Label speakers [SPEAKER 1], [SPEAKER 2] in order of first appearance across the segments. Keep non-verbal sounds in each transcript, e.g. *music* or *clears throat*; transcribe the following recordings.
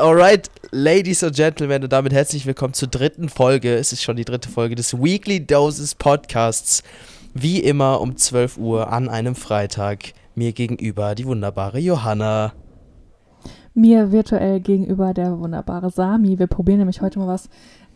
[SPEAKER 1] Alright, Ladies and Gentlemen, und damit herzlich willkommen zur dritten Folge. Es ist schon die dritte Folge des Weekly Doses Podcasts. Wie immer um 12 Uhr an einem Freitag. Mir gegenüber die wunderbare Johanna.
[SPEAKER 2] Mir virtuell gegenüber der wunderbare Sami. Wir probieren nämlich heute mal was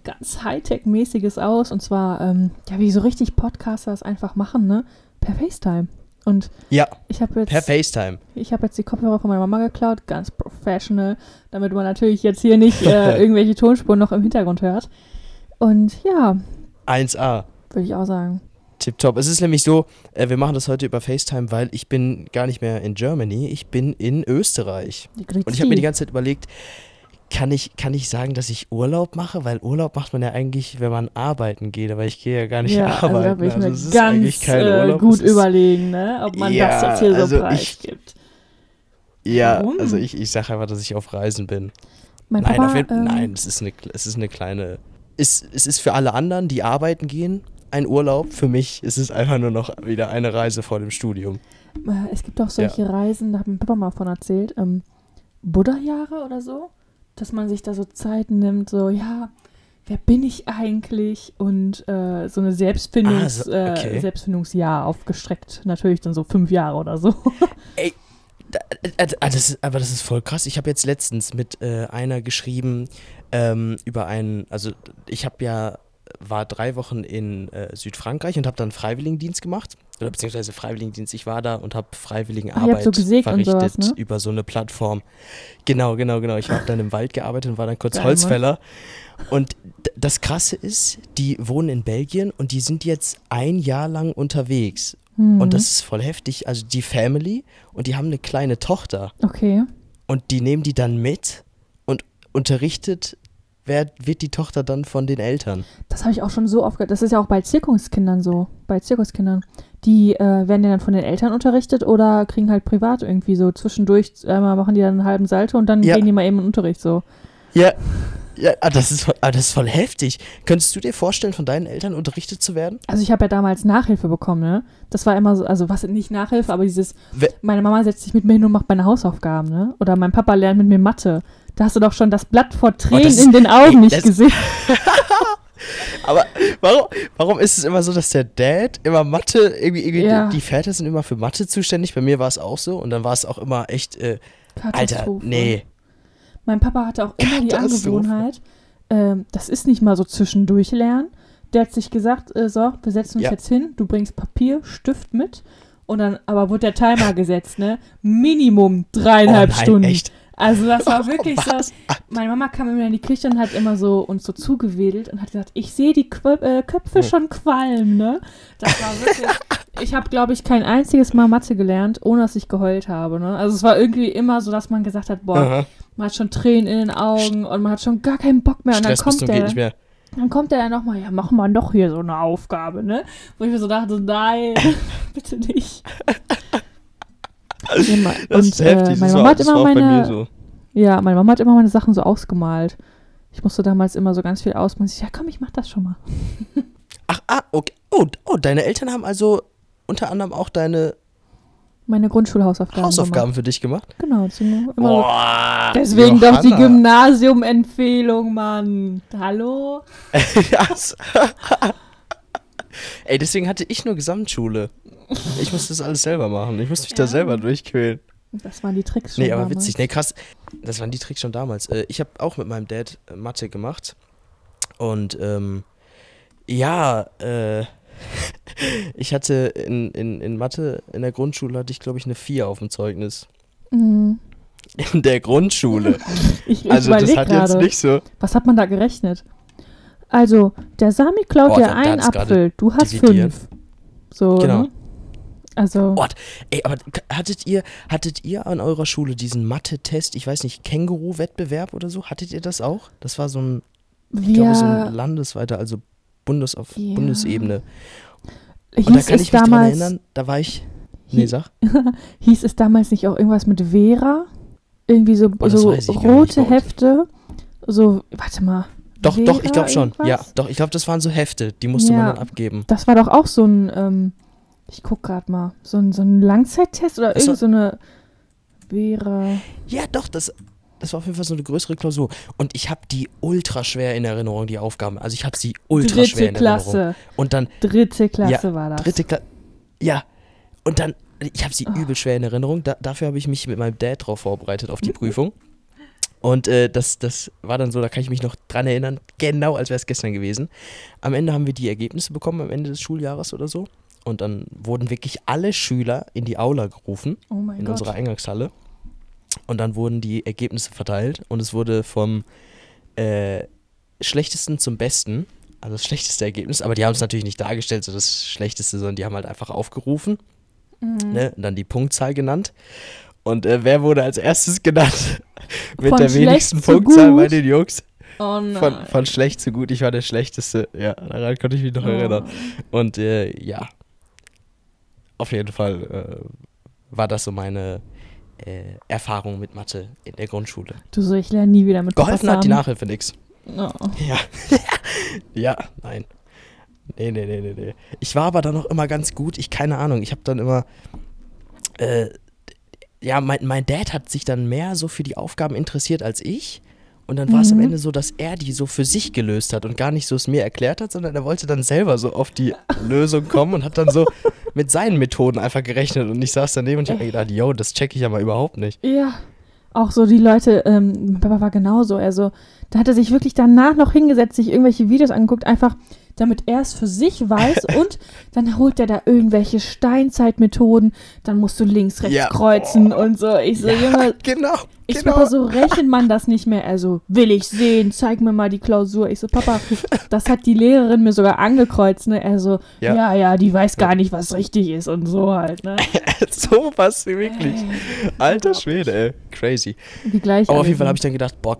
[SPEAKER 2] ganz Hightech-mäßiges aus. Und zwar, ähm, ja, wie so richtig Podcaster das einfach machen, ne? Per FaceTime. Und
[SPEAKER 1] Ja,
[SPEAKER 2] ich habe jetzt,
[SPEAKER 1] per FaceTime.
[SPEAKER 2] ich habe jetzt die Kopfhörer von meiner Mama geklaut, ganz professional, damit man natürlich jetzt hier nicht äh, *laughs* irgendwelche Tonspuren noch im Hintergrund hört. Und ja,
[SPEAKER 1] 1A.
[SPEAKER 2] würde ich auch sagen.
[SPEAKER 1] Tipptopp. Es ist nämlich so, äh, wir machen das heute über FaceTime, weil ich bin gar nicht mehr in Germany, ich bin in Österreich. Und ich habe mir die ganze Zeit überlegt, kann ich, kann ich sagen, dass ich Urlaub mache? Weil Urlaub macht man ja eigentlich, wenn man arbeiten geht, aber ich gehe ja gar nicht
[SPEAKER 2] ja,
[SPEAKER 1] arbeiten.
[SPEAKER 2] also da ich mir
[SPEAKER 1] es ist eigentlich
[SPEAKER 2] ganz
[SPEAKER 1] kein
[SPEAKER 2] äh,
[SPEAKER 1] Urlaub,
[SPEAKER 2] gut
[SPEAKER 1] es ist-
[SPEAKER 2] überlegen, ne? ob man
[SPEAKER 1] Ja,
[SPEAKER 2] das jetzt hier so
[SPEAKER 1] also ich-
[SPEAKER 2] preisgibt.
[SPEAKER 1] Ja,
[SPEAKER 2] Warum?
[SPEAKER 1] also ich, ich sage einfach, dass ich auf Reisen bin.
[SPEAKER 2] Mein
[SPEAKER 1] nein,
[SPEAKER 2] Papa,
[SPEAKER 1] auf jeden,
[SPEAKER 2] ähm,
[SPEAKER 1] nein, es ist eine, es ist eine kleine. Ist, es ist für alle anderen, die arbeiten gehen, ein Urlaub. Für mich ist es einfach nur noch wieder eine Reise vor dem Studium.
[SPEAKER 2] Äh, Es gibt auch solche Reisen, da hat mein Papa mal von erzählt, ähm, Buddha-Jahre oder so, dass man sich da so Zeit nimmt, so, ja, wer bin ich eigentlich? Und äh, so eine Selbstfindungs,
[SPEAKER 1] Ah, so, okay.
[SPEAKER 2] äh, Selbstfindungsjahr aufgestreckt, natürlich dann so fünf Jahre oder so. *laughs*
[SPEAKER 1] Da, äh, äh, das aber das ist voll krass. Ich habe jetzt letztens mit äh, einer geschrieben ähm, über einen, also ich habe ja, war drei Wochen in äh, Südfrankreich und habe dann Freiwilligendienst gemacht. Oder beziehungsweise Freiwilligendienst, ich war da und habe
[SPEAKER 2] Ah,
[SPEAKER 1] Freiwilligenarbeit
[SPEAKER 2] habt so
[SPEAKER 1] verrichtet
[SPEAKER 2] sowas, ne?
[SPEAKER 1] über so eine Plattform. Genau, genau, genau. Ich habe dann im Wald gearbeitet und war dann kurz
[SPEAKER 2] Geil,
[SPEAKER 1] Holzfäller. Und das Krasse ist, die wohnen in Belgien und die sind jetzt ein Jahr lang unterwegs.
[SPEAKER 2] Mhm.
[SPEAKER 1] Und das ist voll heftig. Also die Family und die haben eine kleine Tochter.
[SPEAKER 2] Okay.
[SPEAKER 1] Und die nehmen die dann mit und unterrichtet wer, wird die Tochter dann von den Eltern.
[SPEAKER 2] Das habe ich auch schon so oft gehört. Das ist ja auch bei Zirkuskindern so. Bei Zirkuskindern. Die äh, werden ja dann von den Eltern unterrichtet oder kriegen halt privat irgendwie so zwischendurch, einmal machen die dann einen halben Salto und dann
[SPEAKER 1] Ja.
[SPEAKER 2] gehen die mal eben in Unterricht so.
[SPEAKER 1] Ja, ja ah, das, ist, voll- ah, das ist voll heftig. Könntest du dir vorstellen, von deinen Eltern unterrichtet zu werden?
[SPEAKER 2] Also ich habe ja damals Nachhilfe bekommen, ne? Das war immer so, also was nicht Nachhilfe, aber dieses,
[SPEAKER 1] We-
[SPEAKER 2] meine Mama setzt sich mit mir hin und macht meine Hausaufgaben, ne? Oder mein Papa lernt mit mir Mathe. Da hast du doch schon das Blatt vor Tränen
[SPEAKER 1] Oh, das ist-
[SPEAKER 2] in den Augen
[SPEAKER 1] ey,
[SPEAKER 2] nicht gesehen. *laughs*
[SPEAKER 1] Aber warum, warum ist es immer so, dass der Dad immer Mathe, irgendwie, irgendwie
[SPEAKER 2] Ja.
[SPEAKER 1] die Väter sind immer für Mathe zuständig? Bei mir war es auch so und dann war es auch immer echt, äh, Alter,
[SPEAKER 2] Katastrophe.
[SPEAKER 1] nee.
[SPEAKER 2] Mein Papa hatte auch immer die. Angewohnheit, ähm, das ist nicht mal so zwischendurch lernen. Der hat sich gesagt, äh, so, wir setzen uns
[SPEAKER 1] Ja.
[SPEAKER 2] jetzt hin, du bringst Papier, Stift mit. Und dann, aber wurde der Timer gesetzt, ne? Minimum dreieinhalb
[SPEAKER 1] oh nein,
[SPEAKER 2] Stunden.
[SPEAKER 1] echt?
[SPEAKER 2] Also das war *laughs* wirklich so.
[SPEAKER 1] Was?
[SPEAKER 2] Meine Mama kam immer in die Küche und hat immer so uns so zugewedelt und hat gesagt, ich sehe die Qu äh, Köpfe
[SPEAKER 1] Oh.
[SPEAKER 2] schon qualmen, ne? Das war wirklich. ich habe, glaube ich, kein einziges Mal Mathe gelernt, ohne dass ich geheult habe, ne? Also es war irgendwie immer so, dass man gesagt hat, boah,
[SPEAKER 1] Aha.
[SPEAKER 2] man hat schon Tränen in den Augen und man hat schon gar keinen Bock mehr. Und dann
[SPEAKER 1] Stress bis
[SPEAKER 2] kommt der,
[SPEAKER 1] nicht mehr.
[SPEAKER 2] dann kommt der nochmal, ja, mach mal doch hier so eine Aufgabe, ne? Wo ich mir so dachte, nein, *laughs* bitte nicht. *laughs*
[SPEAKER 1] Das
[SPEAKER 2] und
[SPEAKER 1] ist heftig.
[SPEAKER 2] äh, meine
[SPEAKER 1] das
[SPEAKER 2] Mama hat immer meine,
[SPEAKER 1] so.
[SPEAKER 2] ja, meine Mama hat immer meine Sachen so ausgemalt. Ich musste damals immer so ganz viel ausmalen. Ich, ja, komm, ich mach das schon mal. *laughs*
[SPEAKER 1] Ach, ah, okay. Oh, oh, deine Eltern haben also unter anderem auch deine
[SPEAKER 2] Meine Grundschulhausaufgaben.
[SPEAKER 1] Hausaufgaben für dich gemacht?
[SPEAKER 2] Gemacht. Genau. Immer so.
[SPEAKER 1] Boah,
[SPEAKER 2] Deswegen doch die
[SPEAKER 1] Johanna.
[SPEAKER 2] Gymnasium-Empfehlung, Mann. Hallo? *laughs* *laughs*
[SPEAKER 1] Ey, deswegen hatte ich nur Gesamtschule. Ich musste das alles selber machen. Ich musste mich da
[SPEAKER 2] Ja.
[SPEAKER 1] selber durchquälen.
[SPEAKER 2] Das waren die Tricks schon
[SPEAKER 1] Nee, aber
[SPEAKER 2] damals.
[SPEAKER 1] witzig. Nee, krass. Das waren die Tricks schon damals. Äh, ich habe auch mit meinem Dad äh, Mathe gemacht. Und ähm, ja, äh, *laughs* ich hatte in, in, in Mathe in der Grundschule hatte ich, glaube ich, eine 4 auf dem Zeugnis.
[SPEAKER 2] Mhm.
[SPEAKER 1] In der Grundschule.
[SPEAKER 2] Ich, *laughs* ich
[SPEAKER 1] Also das hat jetzt
[SPEAKER 2] gerade.
[SPEAKER 1] nicht so.
[SPEAKER 2] Was hat man da gerechnet? Also, der Sami klaut dir
[SPEAKER 1] da- da
[SPEAKER 2] einen Apfel, du hast
[SPEAKER 1] dividiert.
[SPEAKER 2] fünf. So,
[SPEAKER 1] Genau.
[SPEAKER 2] ne? Also,
[SPEAKER 1] Oh, Ey, aber hattet ihr, hattet ihr an eurer Schule diesen Mathe-Test, ich weiß nicht, Känguru-Wettbewerb oder so? Hattet ihr das auch? Das war so ein, ich glaube, so ein landesweiter, also Bundes auf
[SPEAKER 2] Ja.
[SPEAKER 1] Bundesebene. Und da
[SPEAKER 2] hieß
[SPEAKER 1] kann
[SPEAKER 2] es
[SPEAKER 1] ich mich
[SPEAKER 2] damals,
[SPEAKER 1] erinnern, da war ich. Nee, sag. *laughs*
[SPEAKER 2] hieß es damals nicht auch irgendwas mit Vera? Irgendwie so,
[SPEAKER 1] Oh,
[SPEAKER 2] so
[SPEAKER 1] nicht,
[SPEAKER 2] rote. Hefte. So, warte mal.
[SPEAKER 1] Doch,
[SPEAKER 2] Vera
[SPEAKER 1] doch, ich glaube schon. Ja, doch, ich glaube, das waren so Hefte, die musste
[SPEAKER 2] Ja.
[SPEAKER 1] man dann abgeben.
[SPEAKER 2] Das war doch auch so ein, ähm, ich guck gerade mal, so ein, so ein Langzeittest oder
[SPEAKER 1] Das
[SPEAKER 2] irgend so eine Vera.
[SPEAKER 1] Ja, doch, das, das war auf jeden Fall so eine größere Klausur. Und ich habe die ultra schwer in Erinnerung, die Aufgaben. Also ich habe sie ultra
[SPEAKER 2] Dritte
[SPEAKER 1] schwer in
[SPEAKER 2] Klasse.
[SPEAKER 1] Erinnerung. Und dann,
[SPEAKER 2] Dritte Klasse
[SPEAKER 1] ja,
[SPEAKER 2] war das.
[SPEAKER 1] dritte Klasse. Ja. Und dann, ich habe sie übel schwer in Erinnerung. Da, dafür habe ich mich mit meinem Dad drauf vorbereitet, auf die *laughs* Prüfung. Und äh, das, das war dann so, da kann ich mich noch dran erinnern, genau als wäre es gestern gewesen. Am Ende haben wir die Ergebnisse bekommen, am Ende des Schuljahres oder so. Und dann wurden wirklich alle Schüler in die Aula gerufen,
[SPEAKER 2] oh mein
[SPEAKER 1] in
[SPEAKER 2] Gott.
[SPEAKER 1] unserer Eingangshalle. Und dann wurden die Ergebnisse verteilt und es wurde vom äh, schlechtesten zum besten, also das schlechteste Ergebnis, aber die haben es natürlich nicht dargestellt, so das schlechteste, sondern die haben halt einfach aufgerufen,
[SPEAKER 2] Mhm.
[SPEAKER 1] ne, und dann die Punktzahl genannt. Und äh, wer wurde als erstes genannt? *laughs* Mit
[SPEAKER 2] Von
[SPEAKER 1] der wenigsten Punktzahl
[SPEAKER 2] gut?
[SPEAKER 1] bei den Jungs.
[SPEAKER 2] Oh nein.
[SPEAKER 1] Von, von schlecht zu gut, ich war der Schlechteste. Ja, daran konnte ich mich noch erinnern.
[SPEAKER 2] Oh.
[SPEAKER 1] Und äh, ja, auf jeden Fall äh, war das so meine äh, Erfahrung mit Mathe in der Grundschule.
[SPEAKER 2] Du so, ich lerne nie wieder mit
[SPEAKER 1] Geholfen hat die. Nachhilfe nix.
[SPEAKER 2] Oh.
[SPEAKER 1] Ja. *laughs* ja, nein. Nee, nee, nee, nee, nee. Ich war aber dann auch immer ganz gut. Ich, keine Ahnung, ich habe dann immer. Äh, ja, mein, mein Dad hat sich dann mehr so für die Aufgaben interessiert als ich. Und dann war es am
[SPEAKER 2] Mhm.
[SPEAKER 1] Ende so, dass er die so für sich gelöst hat und gar nicht so es mir erklärt hat, sondern er wollte dann selber so auf die *laughs* Lösung kommen und hat dann so mit seinen Methoden einfach gerechnet. Und ich saß daneben und ich hab mir gedacht, yo, das check ich ja mal überhaupt nicht.
[SPEAKER 2] Ja. Auch so die Leute, ähm, mein Papa war genauso. Also, da hat er sich wirklich danach noch hingesetzt, sich irgendwelche Videos angeguckt, einfach damit er es für sich weiß *laughs* und dann holt er da irgendwelche Steinzeitmethoden, dann musst du links, rechts
[SPEAKER 1] Ja.
[SPEAKER 2] kreuzen und so. Ich so, Junge,
[SPEAKER 1] genau.
[SPEAKER 2] ich so,
[SPEAKER 1] genau.
[SPEAKER 2] Papa, so rechnet man das nicht mehr. Also, will ich sehen, zeig mir mal die Klausur. Ich so, Papa, das hat die Lehrerin mir sogar angekreuzt, ne? Er so,
[SPEAKER 1] Ja.
[SPEAKER 2] ja, ja, die weiß gar nicht, was richtig ist und so halt, ne? *laughs*
[SPEAKER 1] so was wirklich.
[SPEAKER 2] Ey,
[SPEAKER 1] Alter Schwede, ey. Crazy.
[SPEAKER 2] Wie gleich.
[SPEAKER 1] Aber auf jeden Fall habe ich dann gedacht, boah,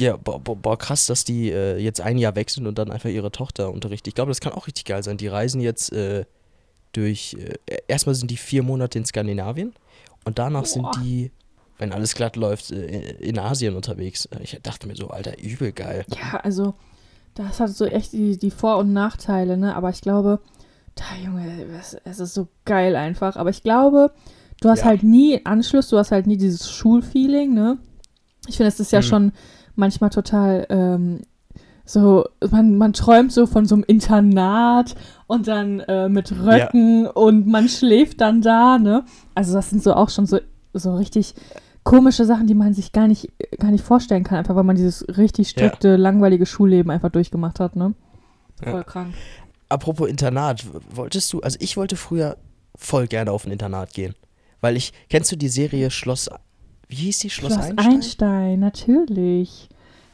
[SPEAKER 1] ja, boah, boah, krass, dass die äh, jetzt ein Jahr wechseln und dann einfach ihre Tochter unterrichten. Ich glaube, das kann auch richtig geil sein. Die reisen jetzt äh, durch, äh, erstmal sind die vier Monate in Skandinavien und danach sind
[SPEAKER 2] Boah.
[SPEAKER 1] die, wenn alles glatt läuft, äh, in Asien unterwegs. Ich dachte mir so, Alter, übel geil.
[SPEAKER 2] Ja, also, das hat so echt die, die Vor- und Nachteile, ne? Aber ich glaube, da, Junge, es, es ist so geil einfach. Aber ich glaube, du hast
[SPEAKER 1] Ja.
[SPEAKER 2] halt nie Anschluss, du hast halt nie dieses Schulfeeling, ne? Ich finde, es ist ja
[SPEAKER 1] Mhm.
[SPEAKER 2] schon manchmal total ähm, so, man, man träumt so von so einem Internat und dann äh, mit Röcken und man schläft dann da, ne? Also das sind so auch schon so, so richtig komische Sachen, die man sich gar nicht, gar nicht vorstellen kann, einfach weil man dieses richtig strikte, langweilige Schulleben einfach durchgemacht hat, ne?
[SPEAKER 1] Ja.
[SPEAKER 2] Voll krank.
[SPEAKER 1] Apropos Internat, wolltest du, also ich wollte früher voll gerne auf ein Internat gehen. Weil ich, kennst du die Serie Schloss, wie hieß die? Schloss,
[SPEAKER 2] Schloss
[SPEAKER 1] Einstein?
[SPEAKER 2] Einstein, natürlich.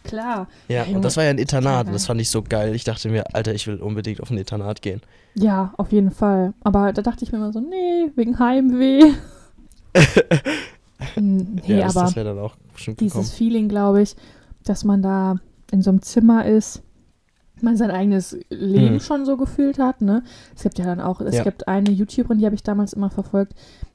[SPEAKER 2] Klar.
[SPEAKER 1] Ja, und das war ja ein Internat und das fand ich so geil. Ich dachte mir, Alter, ich will unbedingt auf ein Internat gehen.
[SPEAKER 2] Ja, auf jeden Fall. Aber da dachte ich mir immer so, nee, wegen Heimweh. *laughs* Nee,
[SPEAKER 1] ja, das,
[SPEAKER 2] aber
[SPEAKER 1] das wäre dann auch bestimmt gekommen.
[SPEAKER 2] dieses Feeling, glaube ich, dass man da in so einem Zimmer ist, man sein eigenes Leben
[SPEAKER 1] Hm.
[SPEAKER 2] schon so gefühlt hat, ne? Es gibt ja dann auch, es
[SPEAKER 1] Ja.
[SPEAKER 2] gibt eine YouTuberin, die habe ich damals immer verfolgt,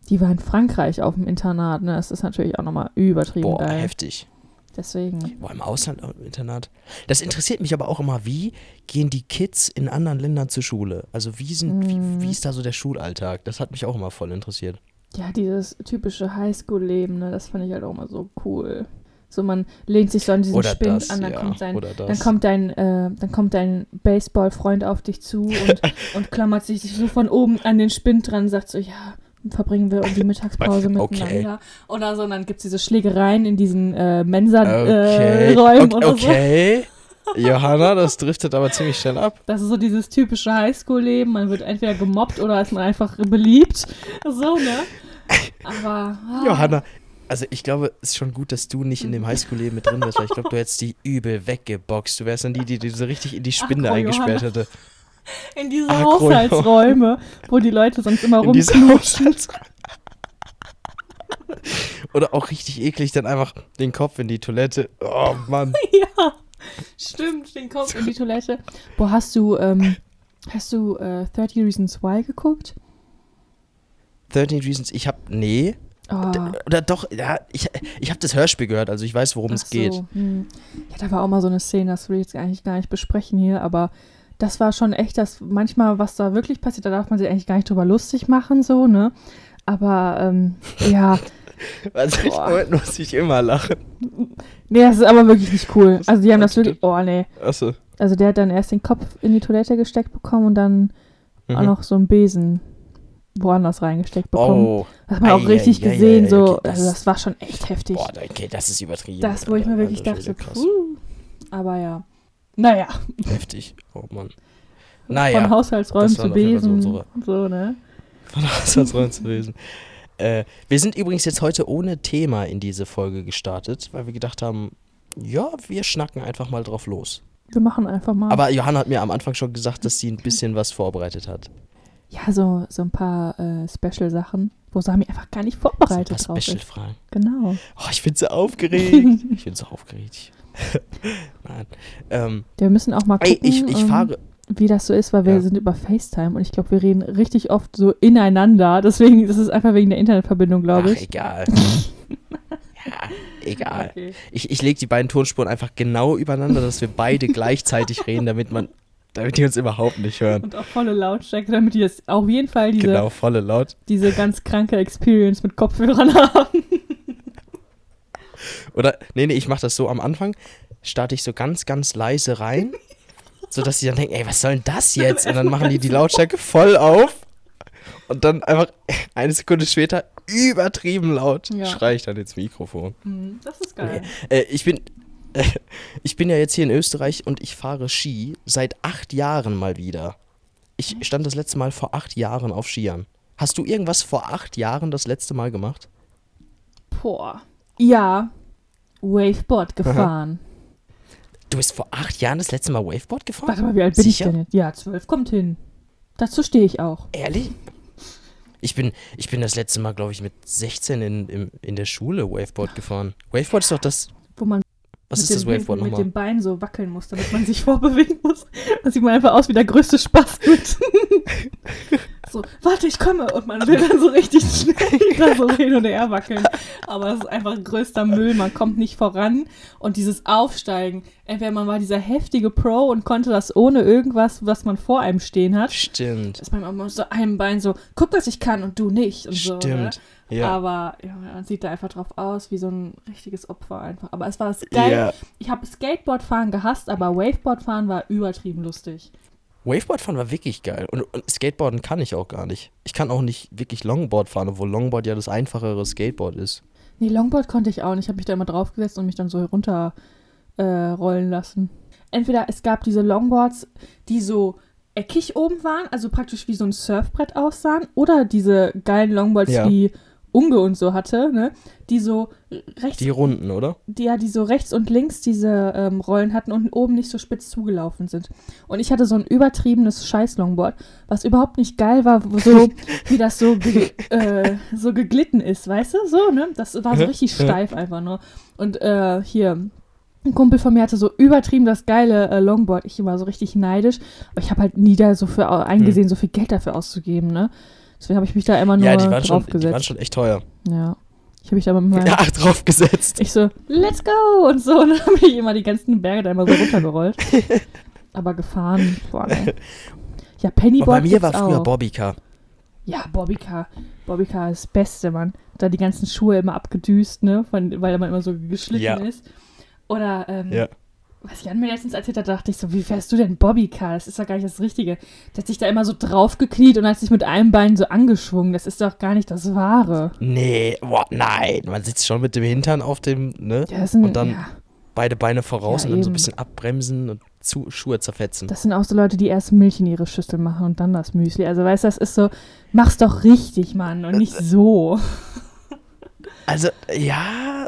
[SPEAKER 2] die war in Frankreich auf dem Internat, ne? Das ist natürlich auch nochmal übertrieben
[SPEAKER 1] Boah,
[SPEAKER 2] geil.
[SPEAKER 1] heftig.
[SPEAKER 2] Deswegen.
[SPEAKER 1] Boah, im Ausland, auch im Internat. Das interessiert mich aber auch immer, wie gehen die Kids in anderen Ländern zur Schule? Also wie sind,
[SPEAKER 2] Mhm.
[SPEAKER 1] wie, wie ist da so der Schulalltag? Das hat mich auch immer voll interessiert.
[SPEAKER 2] Ja, dieses typische Highschool-Leben, ne? Das fand ich halt auch immer so cool. So, man lehnt sich so an diesen
[SPEAKER 1] Oder
[SPEAKER 2] Spind
[SPEAKER 1] das,
[SPEAKER 2] an, dann
[SPEAKER 1] ja,
[SPEAKER 2] kommt
[SPEAKER 1] das.
[SPEAKER 2] Dann kommt dein, äh, dann kommt dein Baseball-Freund auf dich zu und, *laughs* und klammert sich so von oben an den Spind dran und sagt so, ja, verbringen wir die *laughs* Mittagspause
[SPEAKER 1] Okay.
[SPEAKER 2] miteinander. Oder so, und dann gibt es diese Schlägereien in diesen äh, Mensa-Räumen
[SPEAKER 1] okay.
[SPEAKER 2] äh,
[SPEAKER 1] okay,
[SPEAKER 2] oder so.
[SPEAKER 1] okay. *laughs* Johanna, das driftet aber ziemlich schnell ab.
[SPEAKER 2] Das ist so dieses typische Highschool-Leben. Man wird entweder gemobbt oder ist man einfach beliebt. So, ne? Aber. ah,
[SPEAKER 1] Johanna, also ich glaube, es ist schon gut, dass du nicht in dem Highschool-Leben mit drin bist, weil ich glaube, du hättest die übel weggeboxt. Du wärst dann die, die, die so richtig in die Spinde
[SPEAKER 2] Akro,
[SPEAKER 1] eingesperrt
[SPEAKER 2] Johanna.
[SPEAKER 1] hätte.
[SPEAKER 2] In diese
[SPEAKER 1] Akro-
[SPEAKER 2] Haushaltsräume, wo die Leute sonst immer rumknutschen.
[SPEAKER 1] Oder auch richtig eklig, dann einfach den Kopf in die Toilette. Oh Mann. *laughs*
[SPEAKER 2] Ja, stimmt, den Kopf in die Toilette. Boah, hast du, ähm, hast du äh, 30 Reasons Why geguckt?
[SPEAKER 1] 13 Reasons, ich hab, nee.
[SPEAKER 2] Oh,
[SPEAKER 1] Oder doch, ja, ich, ich habe das Hörspiel gehört, also ich weiß, worum
[SPEAKER 2] ach
[SPEAKER 1] es geht.
[SPEAKER 2] So, hm. Ja, da war auch mal so eine Szene, das will ich jetzt eigentlich gar nicht besprechen hier, aber das war schon echt das, manchmal, was da wirklich passiert, da darf man sich eigentlich gar nicht drüber lustig machen, so, ne? Aber, ähm, *laughs* ja,
[SPEAKER 1] Also ich. Moment, muss ich immer lachen.
[SPEAKER 2] Nee, das ist aber wirklich nicht cool. Also die haben das wirklich. Oh, nee.
[SPEAKER 1] Achso.
[SPEAKER 2] Also der hat dann erst den Kopf in die Toilette gesteckt bekommen und dann
[SPEAKER 1] Mhm.
[SPEAKER 2] auch noch so einen Besen woanders reingesteckt bekommen.
[SPEAKER 1] Oh,
[SPEAKER 2] Das hat man auch richtig
[SPEAKER 1] ei,
[SPEAKER 2] gesehen,
[SPEAKER 1] ei,
[SPEAKER 2] so.
[SPEAKER 1] okay, das-
[SPEAKER 2] also das war schon echt heftig.
[SPEAKER 1] boah, okay, das ist übertrieben.
[SPEAKER 2] das, wo ich mir wirklich
[SPEAKER 1] ist
[SPEAKER 2] dachte, puh. Aber ja. Naja,
[SPEAKER 1] Heftig. Oh Mann.
[SPEAKER 2] von
[SPEAKER 1] Naja,
[SPEAKER 2] Haushaltsräumen
[SPEAKER 1] das waren
[SPEAKER 2] zu
[SPEAKER 1] so
[SPEAKER 2] Besen. So, ne?
[SPEAKER 1] von Haushaltsräumen zu lesen. Äh, wir sind übrigens jetzt heute ohne Thema in diese Folge gestartet, weil wir gedacht haben, ja, wir schnacken einfach mal drauf los.
[SPEAKER 2] Wir machen einfach mal.
[SPEAKER 1] Aber Johanna hat mir am Anfang schon gesagt, dass sie ein bisschen was vorbereitet hat.
[SPEAKER 2] ja, so, so ein paar äh, Special-Sachen, wo Sami einfach gar nicht
[SPEAKER 1] So ein
[SPEAKER 2] vorbereitet
[SPEAKER 1] paar
[SPEAKER 2] drauf ist.
[SPEAKER 1] Special-Fragen.
[SPEAKER 2] Genau.
[SPEAKER 1] Oh, ich bin so aufgeregt. *laughs* ich bin so aufgeregt. *laughs* Nein. Ähm,
[SPEAKER 2] wir müssen auch mal
[SPEAKER 1] ey,
[SPEAKER 2] gucken,
[SPEAKER 1] ich, ich
[SPEAKER 2] ähm,
[SPEAKER 1] fahre.
[SPEAKER 2] wie das so ist, weil wir
[SPEAKER 1] Ja.
[SPEAKER 2] sind über FaceTime und ich glaube, wir reden richtig oft so ineinander. Deswegen, das ist einfach wegen der Internetverbindung, glaube
[SPEAKER 1] Ach,
[SPEAKER 2] ich.
[SPEAKER 1] egal. *laughs* ja, egal.
[SPEAKER 2] Okay.
[SPEAKER 1] Ich, ich lege die beiden Tonspuren einfach genau übereinander, dass wir beide gleichzeitig reden, damit man, damit die uns überhaupt nicht hören.
[SPEAKER 2] Und auch volle Lautstärke, damit die das auf jeden Fall diese,
[SPEAKER 1] Genau, volle laut.
[SPEAKER 2] diese ganz kranke Experience mit Kopfhörern *laughs* haben.
[SPEAKER 1] Oder, nee, nee, ich mache das so am Anfang, starte ich so ganz, ganz leise rein, sodass sie dann denken, ey, was soll denn das jetzt? Und dann machen die die Lautstärke voll auf und dann einfach eine Sekunde später übertrieben laut
[SPEAKER 2] Ja.
[SPEAKER 1] schreie ich dann ins Mikrofon.
[SPEAKER 2] Hm, Das ist geil.
[SPEAKER 1] Äh, ich bin, äh, ich bin ja jetzt hier in Österreich und ich fahre Ski seit acht Jahren mal wieder. Ich stand das letzte Mal vor acht Jahren auf Skiern. Hast du irgendwas vor acht Jahren das letzte Mal gemacht?
[SPEAKER 2] Boah. Ja, Waveboard gefahren.
[SPEAKER 1] Du bist vor acht Jahren das letzte Mal Waveboard gefahren?
[SPEAKER 2] Warte mal, wie alt bin
[SPEAKER 1] Sicher?
[SPEAKER 2] ich denn jetzt? Ja, zwölf kommt hin. Dazu stehe ich auch.
[SPEAKER 1] Ehrlich? Ich bin, ich bin das letzte Mal, glaube ich, mit 16 in, in, in der Schule Waveboard gefahren. Waveboard ist doch das.
[SPEAKER 2] Wo man
[SPEAKER 1] Was
[SPEAKER 2] mit
[SPEAKER 1] ist das
[SPEAKER 2] dem,
[SPEAKER 1] Waveboard
[SPEAKER 2] mit, mit
[SPEAKER 1] nochmal?
[SPEAKER 2] dem Bein so wackeln muss, damit man sich *laughs* vorbewegen muss. Das sieht man einfach aus wie der größte Spaß. *laughs* so, warte, ich komme. Und man will dann so richtig schnell so hin und her wackeln. Aber das ist einfach größter Müll. Man kommt nicht voran. Und dieses Aufsteigen. Entweder man war dieser heftige Pro und konnte das ohne irgendwas, was man vor einem stehen hat.
[SPEAKER 1] Stimmt.
[SPEAKER 2] Dass man immer so einem Bein so, guck, was ich kann und du nicht. Und so, ne?
[SPEAKER 1] Stimmt. Ja.
[SPEAKER 2] Aber ja, man sieht da einfach drauf aus, wie so ein richtiges Opfer einfach. Aber es war das geil.
[SPEAKER 1] ja.
[SPEAKER 2] Ich habe Skateboardfahren gehasst, aber Waveboardfahren war übertrieben lustig.
[SPEAKER 1] Waveboardfahren war wirklich geil. Und, und Skateboarden kann ich auch gar nicht. Ich kann auch nicht wirklich Longboard fahren, obwohl Longboard ja das einfachere Skateboard ist.
[SPEAKER 2] Nee, Longboard konnte ich auch nicht. Ich habe mich da immer draufgesetzt und mich dann so herunter äh, rollen lassen. Entweder es gab diese Longboards, die so eckig oben waren, also praktisch wie so ein Surfbrett aussahen, oder diese geilen Longboards,
[SPEAKER 1] Ja.
[SPEAKER 2] die Unge und so hatte, ne? Die so rechts
[SPEAKER 1] Die Runden, oder?
[SPEAKER 2] die ja, die so rechts und links diese ähm, Rollen hatten und oben nicht so spitz zugelaufen sind. Und ich hatte so ein übertriebenes Scheiß-Longboard, was überhaupt nicht geil war, so *laughs* wie das so, ge äh, so geglitten ist, weißt du? So, ne? Das war so richtig steif einfach nur. Und äh, hier, ein Kumpel von mir hatte so übertrieben das geile äh, Longboard. Ich war so richtig neidisch, aber ich habe halt nie da so für eingesehen, so viel Geld dafür auszugeben, ne? Deswegen habe ich mich da immer nur
[SPEAKER 1] ja, die waren, schon, die
[SPEAKER 2] draufgesetzt.
[SPEAKER 1] waren schon echt teuer.
[SPEAKER 2] ja. Ich habe mich da mit meinem
[SPEAKER 1] Ja, *laughs* draufgesetzt.
[SPEAKER 2] ich so, let's go! Und so, *laughs* und dann habe ich immer die ganzen Berge da immer so runtergerollt. *laughs* Aber gefahren, boah, ne. Ja,
[SPEAKER 1] Und
[SPEAKER 2] Pennyboard
[SPEAKER 1] bei mir war früher
[SPEAKER 2] auch.
[SPEAKER 1] Bobbycar.
[SPEAKER 2] Ja, Bobbycar. Bobbycar ist das Beste, Mann. Da die ganzen Schuhe immer abgedüst, ne? Von, weil man immer so geschliffen
[SPEAKER 1] Ja.
[SPEAKER 2] ist. Oder, ähm,
[SPEAKER 1] Ja.
[SPEAKER 2] Was Jan mir letztens erzählt hat, dachte ich so, wie fährst du denn Bobbycar? Das ist doch gar nicht das Richtige. Der hat sich da immer so draufgekniet und hat sich mit einem Bein so angeschwungen. Das ist doch gar nicht das Wahre.
[SPEAKER 1] Nee, boah, nein. Man sitzt schon mit dem Hintern auf dem, ne?
[SPEAKER 2] Ja, sind,
[SPEAKER 1] Und dann
[SPEAKER 2] ja,
[SPEAKER 1] beide Beine voraus
[SPEAKER 2] Ja,
[SPEAKER 1] und dann so ein
[SPEAKER 2] eben.
[SPEAKER 1] bisschen abbremsen und zu, Schuhe zerfetzen.
[SPEAKER 2] Das sind auch so Leute, die erst Milch in ihre Schüssel machen und dann das Müsli. Also weißt du, das ist so, mach's doch richtig, Mann, und nicht so.
[SPEAKER 1] Also, ja,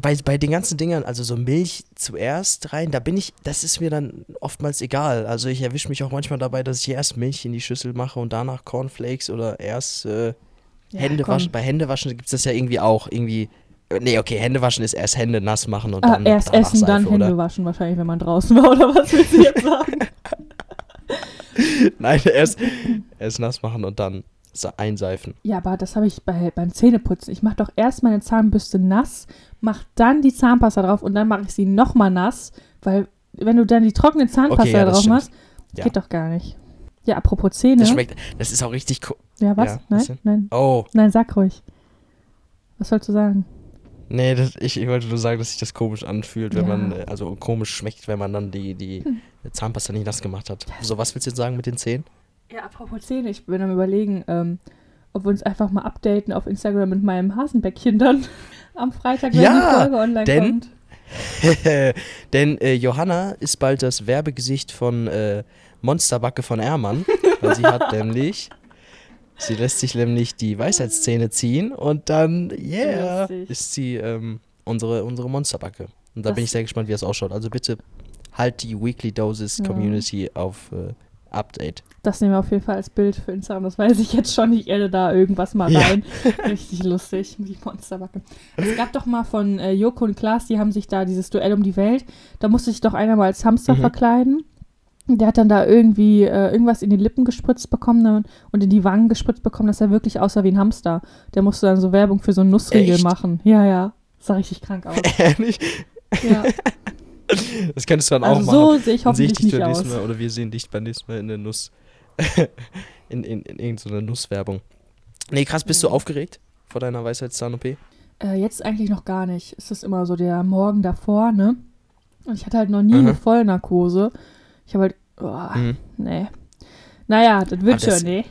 [SPEAKER 1] bei, bei den ganzen Dingern, also so Milch zuerst rein, da bin ich, das ist mir dann oftmals egal. Also ich erwische mich auch manchmal dabei, dass ich erst Milch in die Schüssel mache und danach Cornflakes oder erst äh,
[SPEAKER 2] Ja,
[SPEAKER 1] Hände
[SPEAKER 2] komm.
[SPEAKER 1] waschen. Bei Händewaschen gibt es das ja irgendwie auch. Irgendwie, äh, nee, okay, Hände waschen ist erst Hände nass machen und
[SPEAKER 2] Ah,
[SPEAKER 1] dann
[SPEAKER 2] erst essen, dann
[SPEAKER 1] Seife,
[SPEAKER 2] Hände
[SPEAKER 1] oder?
[SPEAKER 2] waschen, wahrscheinlich, wenn man draußen war, oder was willst du jetzt sagen? *laughs*
[SPEAKER 1] Nein, erst, erst nass machen und dann einseifen.
[SPEAKER 2] ja, aber das habe ich bei, beim Zähneputzen. Ich mache doch erst meine Zahnbürste nass, mach dann die Zahnpasta drauf und dann mache ich sie nochmal nass, weil wenn du dann die trockene Zahnpasta
[SPEAKER 1] Okay, ja,
[SPEAKER 2] drauf
[SPEAKER 1] stimmt.
[SPEAKER 2] machst,
[SPEAKER 1] Ja.
[SPEAKER 2] geht doch gar nicht. Ja, apropos Zähne.
[SPEAKER 1] Das schmeckt, das ist auch richtig cool.
[SPEAKER 2] ja, was?
[SPEAKER 1] Ja,
[SPEAKER 2] nein, nein,
[SPEAKER 1] Oh,
[SPEAKER 2] nein, sag ruhig. Was sollst du sagen?
[SPEAKER 1] Nee, das, ich, ich wollte nur sagen, dass sich das komisch anfühlt, wenn
[SPEAKER 2] Ja.
[SPEAKER 1] man, äh, also komisch schmeckt, wenn man dann die, die
[SPEAKER 2] Hm.
[SPEAKER 1] Zahnpasta nicht nass gemacht hat. So, was willst du jetzt sagen mit den Zähnen?
[SPEAKER 2] Ja, apropos Zähne, ich bin am überlegen, ähm, ob wir uns einfach mal updaten auf Instagram mit meinem Hasenbäckchen dann *laughs* am Freitag, wenn
[SPEAKER 1] Ja,
[SPEAKER 2] die Folge online
[SPEAKER 1] denn-
[SPEAKER 2] kommt. *laughs*
[SPEAKER 1] Denn äh, Johanna ist bald das Werbegesicht von äh, Monsterbacke von Ermann, weil sie hat *laughs* nämlich, sie lässt sich nämlich die Weisheitszähne ziehen und dann, yeah,
[SPEAKER 2] Lustig.
[SPEAKER 1] ist sie ähm, unsere, unsere Monsterbacke. Und da bin
[SPEAKER 2] Das-
[SPEAKER 1] ich sehr gespannt, wie das ausschaut. Also bitte halt die Weekly Doses
[SPEAKER 2] Ja.
[SPEAKER 1] Community auf äh, Update.
[SPEAKER 2] Das nehmen wir auf jeden Fall als Bild für Instagram. Das weiß ich jetzt schon. Ich edde da irgendwas mal
[SPEAKER 1] Ja.
[SPEAKER 2] rein. *laughs* Richtig lustig, die Monsterbacke. Es gab doch mal von äh, Joko und Klaas, die haben sich da dieses Duell um die Welt. Da musste sich doch einer mal als Hamster
[SPEAKER 1] Mhm.
[SPEAKER 2] verkleiden. Der hat dann da irgendwie äh, irgendwas in die Lippen gespritzt bekommen ne, und in die Wangen gespritzt bekommen, dass er wirklich aussah wie ein Hamster. Der musste dann so Werbung für so einen Nussriegel
[SPEAKER 1] Echt?
[SPEAKER 2] machen. Ja, ja. Sah richtig krank aus. *laughs*
[SPEAKER 1] Ehrlich?
[SPEAKER 2] Ja. *laughs*
[SPEAKER 1] Das könntest du dann auch
[SPEAKER 2] Also
[SPEAKER 1] machen.
[SPEAKER 2] so sehe ich
[SPEAKER 1] Dann sehe ich
[SPEAKER 2] hoffentlich
[SPEAKER 1] dich
[SPEAKER 2] nicht aus.
[SPEAKER 1] Mal oder wir sehen dich beim nächsten Mal in der Nuss. *laughs* in, in, in irgendeiner Nusswerbung. Nee, krass, bist du
[SPEAKER 2] Ja.
[SPEAKER 1] aufgeregt vor deiner Weisheitszahn-OP?
[SPEAKER 2] Äh, jetzt eigentlich noch gar nicht. Es ist immer so der Morgen davor, ne? Und ich hatte halt noch nie
[SPEAKER 1] Mhm.
[SPEAKER 2] eine Vollnarkose. Ich habe halt, oh,
[SPEAKER 1] Mhm.
[SPEAKER 2] nee. Naja, das wird schon, ne?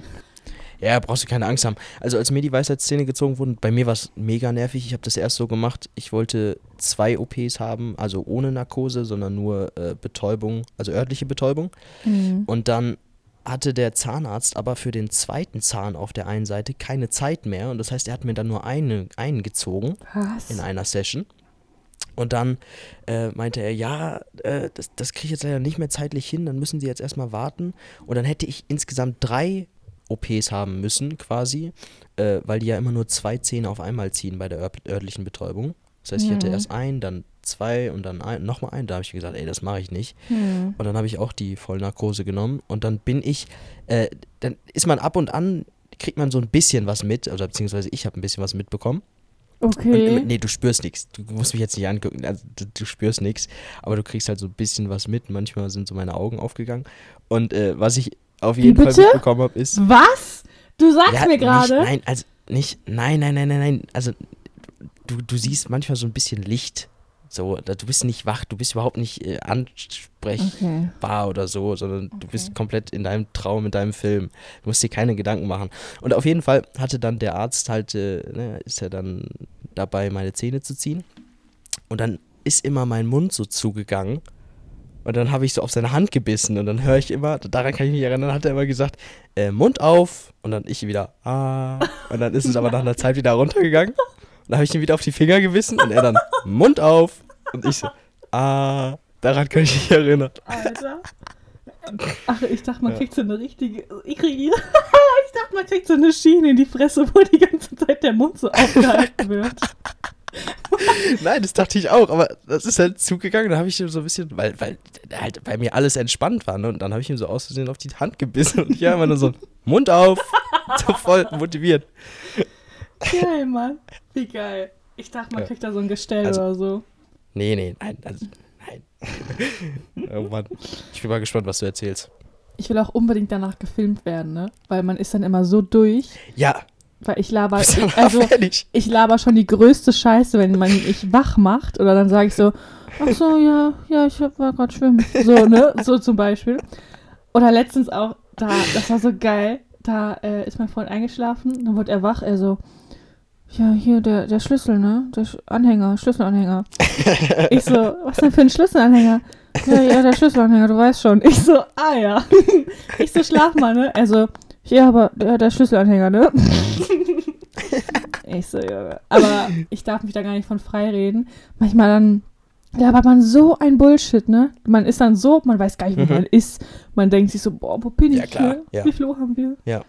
[SPEAKER 1] Ja, brauchst du keine Angst haben. Also als mir die Weisheitszähne gezogen wurden, bei mir war es mega nervig. Ich habe das erst so gemacht, ich wollte zwei OPs haben, also ohne Narkose, sondern nur äh, Betäubung, also örtliche Betäubung.
[SPEAKER 2] Mhm.
[SPEAKER 1] Und dann hatte der Zahnarzt aber für den zweiten Zahn auf der einen Seite keine Zeit mehr. Und das heißt, er hat mir dann nur eine, einen gezogen.
[SPEAKER 2] Was?
[SPEAKER 1] in einer Session. Und dann äh, meinte er, ja, äh, das, das kriege ich jetzt leider nicht mehr zeitlich hin, dann müssen Sie jetzt erstmal warten. Und dann hätte ich insgesamt drei OPs haben müssen, quasi, äh, weil die ja immer nur zwei Zähne auf einmal ziehen bei der ör örtlichen Betäubung. Das heißt, ich hatte
[SPEAKER 2] Mhm.
[SPEAKER 1] erst einen, dann zwei und dann ein, nochmal einen. Da habe ich gesagt, ey, das mache ich nicht.
[SPEAKER 2] Hm.
[SPEAKER 1] Und dann habe ich auch die Vollnarkose genommen. Und dann bin ich, äh, dann ist man ab und an, kriegt man so ein bisschen was mit, oder beziehungsweise ich habe ein bisschen was mitbekommen. Und,
[SPEAKER 2] Okay.
[SPEAKER 1] äh, nee, du spürst nichts. Du musst mich jetzt nicht angucken. Also, du, du spürst nichts. Aber du kriegst halt so ein bisschen was mit. Manchmal sind so meine Augen aufgegangen. Und äh, was ich auf jeden Fall mitbekommen habe, ist.
[SPEAKER 2] Was? Du sagst
[SPEAKER 1] Ja,
[SPEAKER 2] mir gerade?
[SPEAKER 1] Nein, also nicht. Nein, nein, nein, nein, nein. Also du, du siehst manchmal so ein bisschen Licht. So, da- du bist nicht wach, du bist überhaupt nicht äh, ansprechbar
[SPEAKER 2] Okay.
[SPEAKER 1] oder so, sondern du
[SPEAKER 2] Okay.
[SPEAKER 1] bist komplett in deinem Traum, in deinem Film. Du musst dir keine Gedanken machen. Und auf jeden Fall hatte dann der Arzt halt, äh, ne, ist er dann dabei, meine Zähne zu ziehen. Und dann ist immer mein Mund so zugegangen. Und dann habe ich so auf seine Hand gebissen und dann höre ich immer, daran kann ich mich erinnern, hat er immer gesagt, äh, Mund auf und dann ich wieder, ah. Und dann ist es aber nach einer Zeit wieder runtergegangen. Und dann habe ich ihm wieder auf die Finger gebissen und er dann, Mund auf. Und ich so, ah. Daran kann ich mich erinnern.
[SPEAKER 2] Alter. Ach, ich dachte, man
[SPEAKER 1] Ja.
[SPEAKER 2] kriegt so eine richtige. Ich, krieg, ich dachte, man kriegt so eine Schiene in die Fresse, wo die ganze Zeit der Mund so aufgehalten wird. *laughs*
[SPEAKER 1] Nein, das dachte ich auch, aber das ist halt zugegangen. Da habe ich ihm so ein bisschen, weil, weil halt bei mir alles entspannt war. Ne? Und dann habe ich ihm so aus Versehen auf die Hand gebissen und ich immer nur so *laughs* Mund auf, so voll motiviert.
[SPEAKER 2] Geil, Mann. Wie geil. Ich dachte, man
[SPEAKER 1] Ja.
[SPEAKER 2] kriegt da so ein Gestell
[SPEAKER 1] Also-
[SPEAKER 2] oder so.
[SPEAKER 1] Nee, nee, nein, also, nein. *laughs* oh Mann. Ich bin mal gespannt, was du erzählst.
[SPEAKER 2] Ich will auch unbedingt danach gefilmt werden, ne? Weil man ist dann immer so durch.
[SPEAKER 1] Ja,
[SPEAKER 2] Weil ich laber, also ich laber schon die größte Scheiße, wenn man mich wach macht. Oder dann sage ich so, ach so, ja, ja, ich war gerade schwimmen. So, ne? So zum Beispiel. Oder letztens auch, da, das war so geil. Da äh, ist mein Freund eingeschlafen, dann wurde er wach, er so, ja, hier, der, der Schlüssel, ne? Der Sch Anhänger, Schlüsselanhänger. *laughs* ich so, was denn für ein Schlüsselanhänger? Ja, ja, der Schlüsselanhänger, du weißt schon. Ich so, ah ja. *laughs* ich so, schlaf mal, ne? Er so, ja, aber der, der Schlüsselanhänger, ne? *laughs* ich so, Junge. Aber ich darf mich da gar nicht von frei reden. Manchmal dann labert man so ein Bullshit, ne? Man ist dann so, man weiß gar nicht, wo
[SPEAKER 1] Mhm.
[SPEAKER 2] man ist. Man denkt sich so, boah, wo bin ich
[SPEAKER 1] Ja, klar,
[SPEAKER 2] hier?
[SPEAKER 1] ja.
[SPEAKER 2] Wie viel Uhr haben wir?
[SPEAKER 1] Ja.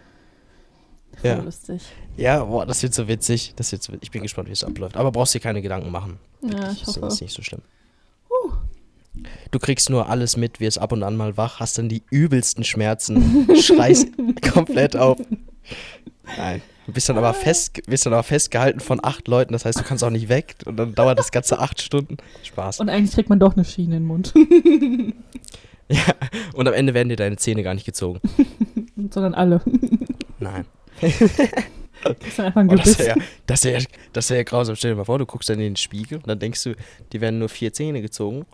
[SPEAKER 2] Voll
[SPEAKER 1] Ja.
[SPEAKER 2] lustig.
[SPEAKER 1] Ja, boah, das wird so witzig. Das wird so, ich bin gespannt, wie es abläuft. Aber brauchst dir keine Gedanken machen.
[SPEAKER 2] Ja, ich
[SPEAKER 1] das
[SPEAKER 2] hoffe.
[SPEAKER 1] ist nicht so schlimm. Du kriegst nur alles mit, wirst ab und an mal wach, hast dann die übelsten Schmerzen, *laughs* schreist komplett auf. Nein. Du bist dann aber fest, bist dann aber festgehalten von acht Leuten, das heißt, du kannst auch nicht weg und dann dauert das Ganze acht Stunden. Spaß.
[SPEAKER 2] Und eigentlich kriegt man doch eine Schiene in den Mund. *laughs* *laughs*
[SPEAKER 1] Ja, und am Ende werden dir deine Zähne gar nicht gezogen.
[SPEAKER 2] Sondern alle.
[SPEAKER 1] Nein.
[SPEAKER 2] Das ist dann einfach ein
[SPEAKER 1] Oh, das
[SPEAKER 2] Gebiss.
[SPEAKER 1] wäre ja, das wär, das wär ja grausam. Stell dir mal vor, du guckst dann in den Spiegel und dann denkst du, die werden nur vier Zähne gezogen.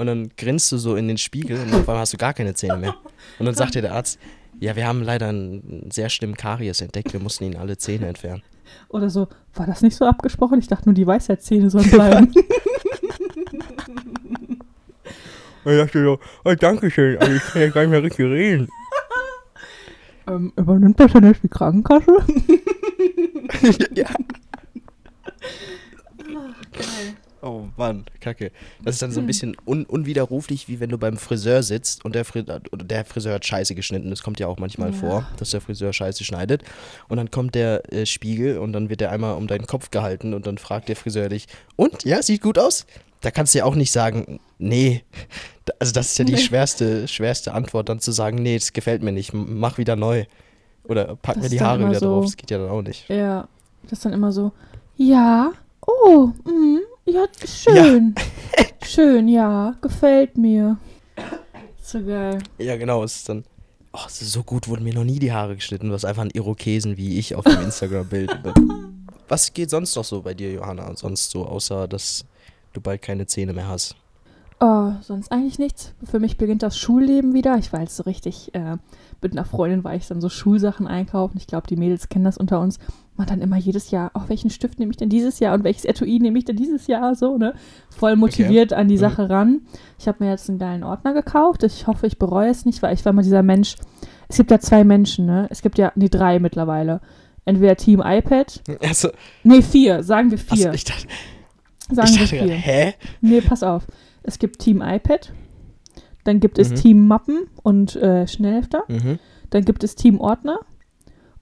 [SPEAKER 1] Und dann grinst du so in den Spiegel und auf einmal hast du gar keine Zähne mehr. Und dann sagt dir der Arzt, ja, wir haben leider einen sehr schlimmen Karies entdeckt, wir mussten ihnen alle Zähne entfernen.
[SPEAKER 2] Oder so, war das nicht so abgesprochen? Ich dachte nur, die Weisheitszähne sollen bleiben. *laughs*
[SPEAKER 1] Und ich dachte so, oh, danke schön, also ich kann ja gar nicht mehr richtig reden.
[SPEAKER 2] ähm, übernimmt das denn jetzt die Krankenkasse? *laughs*
[SPEAKER 1] ja. Oh Mann, kacke. Das ist dann so ein bisschen un unwiderruflich, wie wenn du beim Friseur sitzt und der, Fri der Friseur hat Scheiße geschnitten. Das kommt ja auch manchmal
[SPEAKER 2] Ja.
[SPEAKER 1] vor, dass der Friseur Scheiße schneidet. Und dann kommt der äh, Spiegel und dann wird der einmal um deinen Kopf gehalten und dann fragt der Friseur dich, und, ja, sieht gut aus? Da kannst du ja auch nicht sagen, nee. Also das ist ja die
[SPEAKER 2] Nee.
[SPEAKER 1] schwerste, schwerste Antwort, dann zu sagen, nee, das gefällt mir nicht, mach wieder neu. Oder pack
[SPEAKER 2] Das
[SPEAKER 1] mir die Haare wieder
[SPEAKER 2] so-
[SPEAKER 1] drauf, das geht ja dann auch nicht.
[SPEAKER 2] Ja, das ist dann immer so, ja, oh, mm, ja, schön. *laughs* schön, ja, gefällt mir. So geil.
[SPEAKER 1] Ja, genau, es ist dann. Oh, es ist so gut wurden mir noch nie die Haare geschnitten. Du hast einfach einen Irokesen wie ich auf dem Instagram-Bild. *laughs* Was geht sonst noch so bei dir, Johanna? Sonst so, außer dass du bald keine Zähne mehr hast.
[SPEAKER 2] Oh, sonst eigentlich nichts. Für mich beginnt das Schulleben wieder. Ich war jetzt so richtig, äh, mit einer Freundin war ich dann so Schulsachen einkaufen. Ich glaube, die Mädels kennen das unter uns. Man dann immer jedes Jahr, oh, welchen Stift nehme ich denn dieses Jahr und welches Etui nehme ich denn dieses Jahr? So, ne? Voll motiviert an die
[SPEAKER 1] Mhm.
[SPEAKER 2] Sache ran. Ich habe mir jetzt einen geilen Ordner gekauft. Ich hoffe, ich bereue es nicht, weil ich war mal dieser Mensch. Es gibt ja zwei Menschen, ne? Es gibt ja, nee, drei mittlerweile. Entweder Team iPad. *laughs*
[SPEAKER 1] Also,
[SPEAKER 2] Nee, vier. Sagen wir vier.
[SPEAKER 1] also ich dachte,
[SPEAKER 2] Sagen
[SPEAKER 1] ich
[SPEAKER 2] wir
[SPEAKER 1] dachte
[SPEAKER 2] vier.
[SPEAKER 1] gerade, hä?
[SPEAKER 2] Nee, pass auf. Es gibt Team iPad, dann gibt es
[SPEAKER 1] Mhm.
[SPEAKER 2] Team Mappen und äh, Schnellhefter,
[SPEAKER 1] Mhm.
[SPEAKER 2] dann gibt es Team Ordner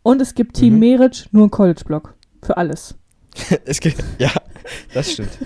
[SPEAKER 2] und es gibt Team
[SPEAKER 1] Mhm.
[SPEAKER 2] Meritsch, nur ein College-Block. Für alles. *laughs*
[SPEAKER 1] es geht, ja, das stimmt. *laughs*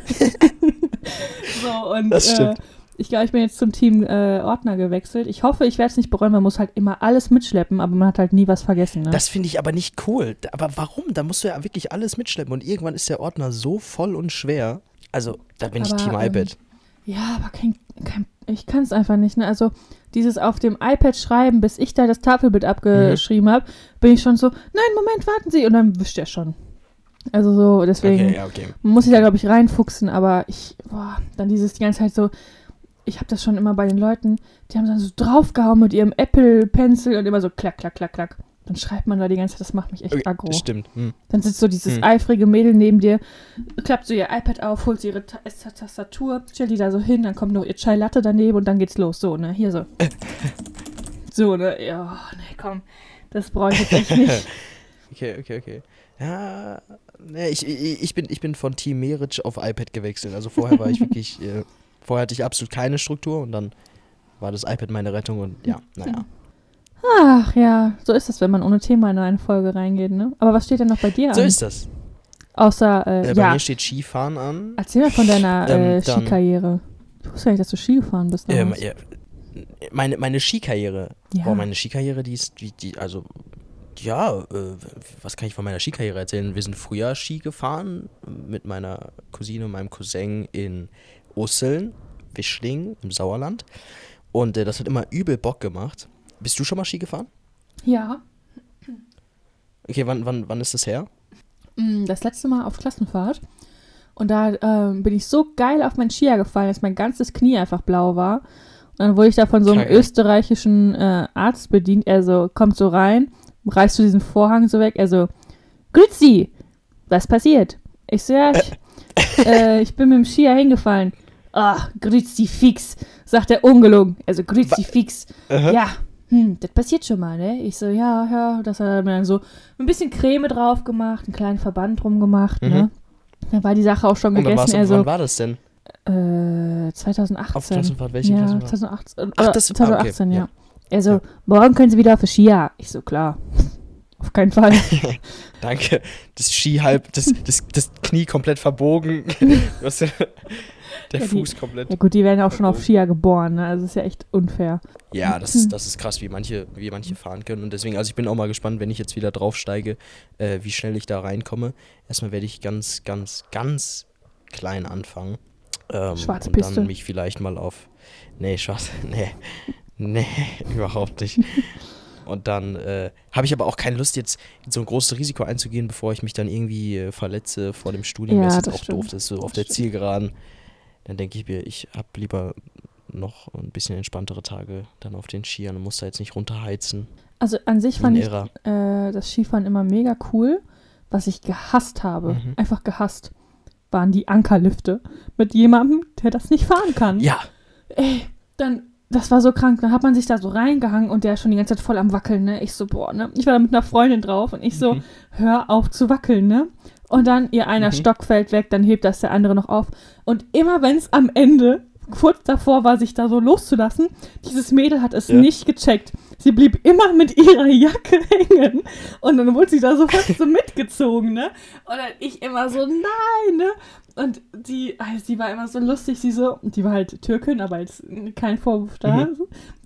[SPEAKER 2] So, und
[SPEAKER 1] Das stimmt.
[SPEAKER 2] Äh, ich glaube, ich bin jetzt zum Team äh, Ordner gewechselt. Ich hoffe, ich werde es nicht bereuen. Man muss halt immer alles mitschleppen, aber man hat halt nie was vergessen. Ne?
[SPEAKER 1] Das finde ich aber nicht cool. Aber warum? Da musst du ja wirklich alles mitschleppen und irgendwann ist der Ordner so voll und schwer. Also, da bin ich
[SPEAKER 2] Aber,
[SPEAKER 1] Team
[SPEAKER 2] ähm,
[SPEAKER 1] iPad.
[SPEAKER 2] Ja, aber kein, kein, ich kann es einfach nicht. Ne? Also dieses auf dem iPad schreiben, bis ich da das Tafelbild abgeschrieben habe, bin ich schon so, nein, Moment, warten Sie. Und dann wischt er schon. Also so, deswegen
[SPEAKER 1] Okay, ja, okay.
[SPEAKER 2] muss sich da, glaube ich, reinfuchsen. Aber ich, boah, dann dieses die ganze Zeit so, ich habe das schon immer bei den Leuten, die haben dann so draufgehauen mit ihrem Apple-Pencil und immer so klack, klack, klack, klack. Dann schreibt man da die ganze Zeit, das macht mich echt aggro.
[SPEAKER 1] Stimmt. Hm.
[SPEAKER 2] Dann sitzt so dieses
[SPEAKER 1] Hm.
[SPEAKER 2] eifrige Mädel neben dir, klappt so ihr iPad auf, holt sie ihre Ta Ta- Tastatur, stellt die da so hin, dann kommt noch ihr Chai Latte daneben und dann geht's los. So, ne? Hier so. *laughs* so, ne? Ja, ne, komm. Das brauche ich jetzt echt nicht. *laughs*
[SPEAKER 1] Okay, okay, okay. Ja, ne, ich, ich, bin, ich bin von Team Meritsch auf iPad gewechselt. Also vorher war ich *laughs* wirklich, äh, vorher hatte ich absolut keine Struktur und dann war das iPad meine Rettung und ja, naja.
[SPEAKER 2] Ach ja, so ist das, wenn man ohne Thema in eine Folge reingeht, ne? Aber was steht denn noch bei dir
[SPEAKER 1] So
[SPEAKER 2] an?
[SPEAKER 1] ist das.
[SPEAKER 2] Außer, äh,
[SPEAKER 1] Äh, bei
[SPEAKER 2] ja,
[SPEAKER 1] mir steht Skifahren an.
[SPEAKER 2] erzähl mal von deiner
[SPEAKER 1] Ähm,
[SPEAKER 2] äh, Skikarriere. Ich wusste ja nicht, dass du Ski gefahren bist.
[SPEAKER 1] Ähm, ja, meine, meine Skikarriere.
[SPEAKER 2] ja.
[SPEAKER 1] Boah, meine Skikarriere, die ist, die, die also, ja, äh, was kann ich von meiner Skikarriere erzählen? Wir sind früher Ski gefahren mit meiner Cousine und meinem Cousin in Usseln, Wischling im Sauerland. Und äh, das hat immer übel Bock gemacht. Bist du schon mal Ski gefahren?
[SPEAKER 2] ja.
[SPEAKER 1] Okay, wann, wann, wann ist das her?
[SPEAKER 2] Mm, Das letzte Mal auf Klassenfahrt. Und da ähm, bin ich so geil auf meinen Skier gefallen, dass mein ganzes Knie einfach blau war. Und dann wurde ich da von so einem
[SPEAKER 1] Kacke.
[SPEAKER 2] österreichischen äh, Arzt bedient. Er so, kommt so rein, reißt du diesen Vorhang so weg. Er so, Grüezi, was passiert? Ich so, ja, ich, *laughs* äh, ich bin mit dem Skier hingefallen. Ah, Grüezi fix, sagt er ungelogen. Also, Grüezi fix. Ja, hm, das passiert schon mal, ne? Ich so, ja, ja, das hat er mir dann so ein bisschen Creme drauf gemacht, einen kleinen Verband drum gemacht, ne? Dann war die Sache auch schon
[SPEAKER 1] Und
[SPEAKER 2] gegessen.
[SPEAKER 1] wann
[SPEAKER 2] Er
[SPEAKER 1] war das denn?
[SPEAKER 2] äh, 2018.
[SPEAKER 1] Auf Klassenfahrt? Welche
[SPEAKER 2] ja,
[SPEAKER 1] Klassenfahrt?
[SPEAKER 2] 2018.
[SPEAKER 1] Ach,
[SPEAKER 2] oder
[SPEAKER 1] das- ah, okay,
[SPEAKER 2] 2018, ja.
[SPEAKER 1] ja.
[SPEAKER 2] Er so,
[SPEAKER 1] Ja.
[SPEAKER 2] morgen können Sie wieder auf die Skier. Ich so, klar. *laughs* Auf keinen Fall. *laughs*
[SPEAKER 1] Danke. Das Ski halb, das, das, das Knie komplett verbogen. *laughs* Der
[SPEAKER 2] Ja, die-
[SPEAKER 1] Fuß komplett.
[SPEAKER 2] ja gut, die werden ja auch schon auf Skier geboren, ne? Also ist ja echt unfair.
[SPEAKER 1] Ja, *clears throat* das ist, das ist krass, wie manche, wie manche fahren können. Und deswegen, also ich bin auch mal gespannt, wenn ich jetzt wieder draufsteige, äh, wie schnell ich da reinkomme. Erstmal werde ich ganz, ganz, ganz klein anfangen. Ähm,
[SPEAKER 2] Schwarze
[SPEAKER 1] und
[SPEAKER 2] Piste.
[SPEAKER 1] dann mich vielleicht mal auf. Nee, schwarz. *laughs* Nee. Nee, *laughs* überhaupt nicht. Und dann äh, habe ich aber auch keine Lust, jetzt in so ein großes Risiko einzugehen, bevor ich mich dann irgendwie äh, verletze vor dem Studium.
[SPEAKER 2] Ja,
[SPEAKER 1] das ist auch
[SPEAKER 2] stimmt.
[SPEAKER 1] doof, das ist so auf
[SPEAKER 2] Das
[SPEAKER 1] der
[SPEAKER 2] stimmt.
[SPEAKER 1] Zielgeraden. Dann denke ich mir, ich habe lieber noch ein bisschen entspanntere Tage dann auf den Skiern und muss da jetzt nicht runterheizen.
[SPEAKER 2] Also an sich fand ich äh, das Skifahren immer mega cool. Was ich gehasst habe,
[SPEAKER 1] Mhm.
[SPEAKER 2] einfach gehasst, waren die Ankerlifte mit jemandem, der das nicht fahren kann.
[SPEAKER 1] Ja,
[SPEAKER 2] Ey, dann, das war so krank. Dann hat man sich da so reingehangen und der ist schon die ganze Zeit voll am Wackeln, ne? Ich so, boah, ne? Ich war da mit einer Freundin drauf und ich so,
[SPEAKER 1] Mhm.
[SPEAKER 2] hör auf zu wackeln, ne? Und dann ihr einer
[SPEAKER 1] Mhm.
[SPEAKER 2] Stock fällt weg, dann hebt das der andere noch auf. Und immer wenn es am Ende kurz davor war, sich da so loszulassen, dieses Mädel hat es
[SPEAKER 1] Ja.
[SPEAKER 2] nicht gecheckt. Sie blieb immer mit ihrer Jacke *laughs* hängen. Und dann wurde sie da so fast so mitgezogen, ne? Und dann ich immer so, nein, ne? Und die, also sie war immer so lustig, sie so, die war halt Türkin, aber jetzt kein Vorwurf da.
[SPEAKER 1] Mhm.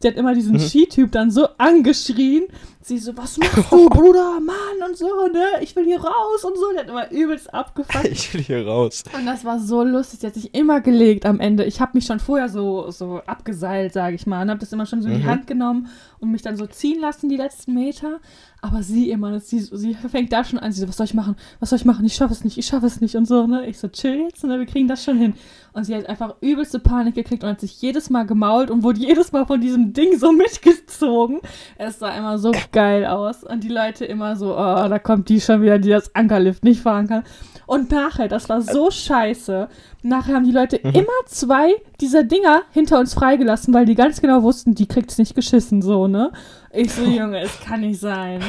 [SPEAKER 2] Sie hat immer diesen
[SPEAKER 1] Mhm.
[SPEAKER 2] Skityp dann so angeschrien. Sie so, was machst du, Bruder, Mann und so, ne? Ich will hier raus und so. Die hat immer übelst abgefuckt. *laughs*
[SPEAKER 1] ich will hier raus.
[SPEAKER 2] Und das war so lustig. Sie hat sich immer gelegt am Ende. Ich habe mich schon vorher so, so abgeseilt, sage ich mal. Und habe das immer schon so in die
[SPEAKER 1] Mhm.
[SPEAKER 2] Hand genommen und mich dann so ziehen lassen, die letzten Meter. Aber sie immer, sie, sie fängt da schon an. Sie so, was soll ich machen? Was soll ich machen? Ich schaffe es nicht, ich schaffe es nicht und so, ne? Ich so, chill jetzt, ne? Wir kriegen das schon hin. Und sie hat einfach übelste Panik gekriegt und hat sich jedes Mal gemault und wurde jedes Mal von diesem Ding so *laughs* mitgezogen. Es sah immer so geil aus. Und die Leute immer so, oh, da kommt die schon wieder, die das Ankerlift nicht fahren kann. Und nachher, das war so scheiße. Nachher haben die Leute
[SPEAKER 1] Mhm.
[SPEAKER 2] immer zwei dieser Dinger hinter uns freigelassen, weil die ganz genau wussten, die kriegt's nicht geschissen, so, ne? Ich so, *laughs* Junge, es kann nicht sein.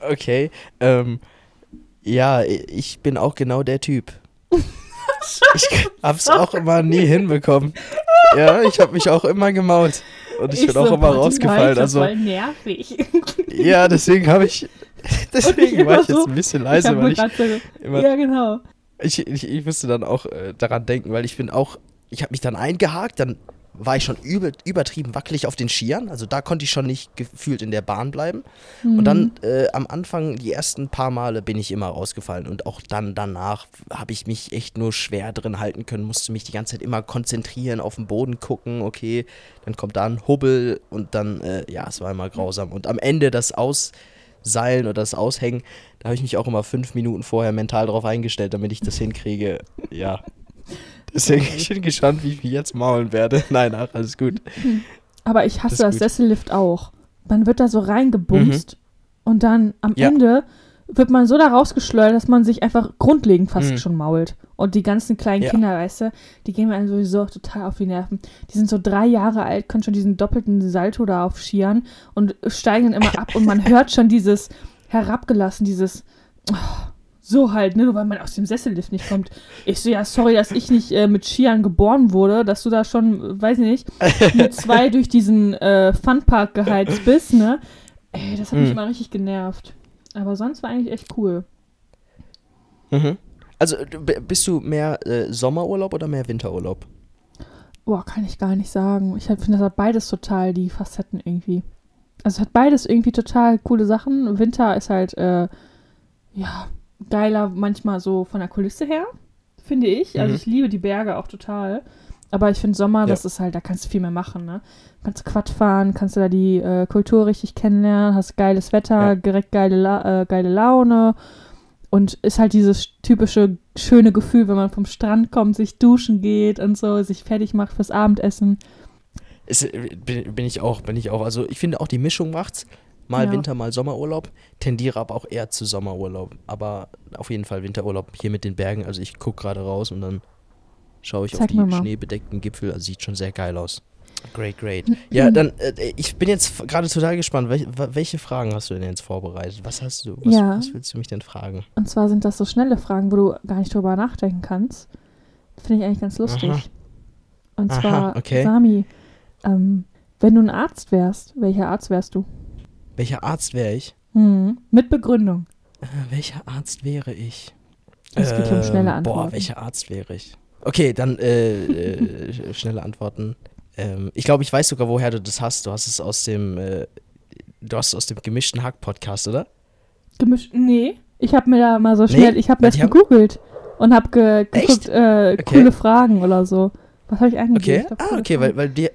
[SPEAKER 1] Okay. Ähm, ja, ich bin auch genau der Typ. *laughs* ich hab's auch immer nie hinbekommen. Ja, ich hab mich auch immer gemault. Und ich, bin
[SPEAKER 2] so,
[SPEAKER 1] auch immer
[SPEAKER 2] die
[SPEAKER 1] rausgefallen.
[SPEAKER 2] Leute,
[SPEAKER 1] Also,
[SPEAKER 2] voll nervig.
[SPEAKER 1] ja, deswegen habe ich. *laughs* Deswegen
[SPEAKER 2] immer
[SPEAKER 1] war ich
[SPEAKER 2] so-
[SPEAKER 1] jetzt ein bisschen
[SPEAKER 2] ich
[SPEAKER 1] leise,
[SPEAKER 2] hab
[SPEAKER 1] weil ich
[SPEAKER 2] so,
[SPEAKER 1] immer
[SPEAKER 2] ja, genau.
[SPEAKER 1] Ich, ich, ich musste dann auch äh, daran denken, weil ich bin auch, ich habe mich dann eingehakt, dann war ich schon übel, übertrieben wackelig auf den Skiern, also da konnte ich schon nicht gefühlt in der Bahn bleiben. Und dann äh, am Anfang, die ersten paar Male bin ich immer rausgefallen und auch dann danach habe ich mich echt nur schwer drin halten können, musste mich die ganze Zeit immer konzentrieren, auf den Boden gucken, okay, dann kommt da ein Hubbel und dann, äh, ja, es war immer grausam. Und am Ende das Ausseilen oder das Aushängen, da habe ich mich auch immer fünf Minuten vorher mental darauf eingestellt, damit ich das hinkriege. Ja. *laughs* Deswegen, ich bin gespannt, wie ich mich jetzt maulen werde. *laughs* Nein, ach, alles gut. *laughs*
[SPEAKER 2] Aber ich hasse
[SPEAKER 1] Das
[SPEAKER 2] das. Sessellift auch. Man wird da so reingebumst und dann am
[SPEAKER 1] Ja.
[SPEAKER 2] Ende wird man so da rausgeschleudert, dass man sich einfach grundlegend fast
[SPEAKER 1] Mhm.
[SPEAKER 2] schon mault. Und die ganzen kleinen
[SPEAKER 1] Ja.
[SPEAKER 2] Kinder, weißt du, die gehen mir sowieso total auf die Nerven. Die sind so drei Jahre alt, können schon diesen doppelten Salto da auf Skiern und steigen dann immer *laughs* ab und man hört schon dieses herabgelassen, dieses oh, so halt, ne, nur weil man aus dem Sessellift nicht kommt. Ich so, ja, sorry, dass ich nicht äh, mit Skiern geboren wurde, dass du da schon, äh, weiß ich nicht, *laughs* mit zwei durch diesen äh, Funpark geheizt bist, ne? Ey, das hat mich
[SPEAKER 1] Mhm.
[SPEAKER 2] mal richtig genervt. Aber sonst war eigentlich echt cool.
[SPEAKER 1] Mhm. Also, bist du mehr äh, Sommerurlaub oder mehr Winterurlaub?
[SPEAKER 2] Boah, kann ich gar nicht sagen. Ich halt finde, das hat beides total die Facetten irgendwie. Also es hat beides irgendwie total coole Sachen. Winter ist halt, äh, ja, geiler manchmal so von der Kulisse her, finde ich. Also
[SPEAKER 1] Mhm.
[SPEAKER 2] ich liebe die Berge auch total. Aber ich finde Sommer,
[SPEAKER 1] Ja.
[SPEAKER 2] das ist halt, da kannst du viel mehr machen, ne? Kannst Quad fahren, kannst du da die äh, Kultur richtig kennenlernen, hast geiles Wetter,
[SPEAKER 1] Ja.
[SPEAKER 2] direkt geile, La äh, geile Laune. Und ist halt dieses typische schöne Gefühl, wenn man vom Strand kommt, sich duschen geht und so, sich fertig macht fürs Abendessen.
[SPEAKER 1] Ist, äh, bin, bin ich auch, bin ich auch. Also, ich finde auch, die Mischung macht's. Mal
[SPEAKER 2] Ja.
[SPEAKER 1] Winter, mal Sommerurlaub. Tendiere aber auch eher zu Sommerurlaub. Aber auf jeden Fall Winterurlaub hier mit den Bergen. Also, ich gucke gerade raus und dann schaue ich auf
[SPEAKER 2] Zeig
[SPEAKER 1] die
[SPEAKER 2] mir mal.
[SPEAKER 1] schneebedeckten Gipfel. Also, sieht schon sehr geil aus. Great, great. Ja, dann, äh, ich bin jetzt gerade total gespannt. Wel wa- welche Fragen hast du denn jetzt vorbereitet? Was hast du, was,
[SPEAKER 2] Ja.
[SPEAKER 1] was willst du mich denn fragen?
[SPEAKER 2] Und zwar sind das so schnelle Fragen, wo du gar nicht drüber nachdenken kannst. Finde ich eigentlich ganz lustig.
[SPEAKER 1] Aha.
[SPEAKER 2] Und
[SPEAKER 1] Aha,
[SPEAKER 2] zwar,
[SPEAKER 1] okay.
[SPEAKER 2] Sami, ähm, wenn du ein Arzt wärst, welcher Arzt wärst du?
[SPEAKER 1] Welcher Arzt wäre ich?
[SPEAKER 2] Hm, mit Begründung.
[SPEAKER 1] Äh, welcher Arzt wäre ich?
[SPEAKER 2] Es geht um schnelle
[SPEAKER 1] Ähm, Boah,
[SPEAKER 2] Antworten.
[SPEAKER 1] welcher Arzt wäre ich? Okay, dann äh, äh, sch- *laughs* schnelle Antworten. Ähm, ich glaube, ich weiß sogar, woher du das hast. Du hast es aus dem, äh, du hast es aus dem gemischten Hack-Podcast, oder?
[SPEAKER 2] Gemischt? Nee. Ich habe mir da mal so
[SPEAKER 1] Nee?
[SPEAKER 2] schnell, ich habe
[SPEAKER 1] Weil
[SPEAKER 2] das gegoogelt und habe ge geguckt, äh,
[SPEAKER 1] Okay.
[SPEAKER 2] coole Fragen oder so. Was habe ich eingegeben?
[SPEAKER 1] Okay.
[SPEAKER 2] Ich glaub,
[SPEAKER 1] ah, okay,
[SPEAKER 2] Fragen.
[SPEAKER 1] weil, weil die,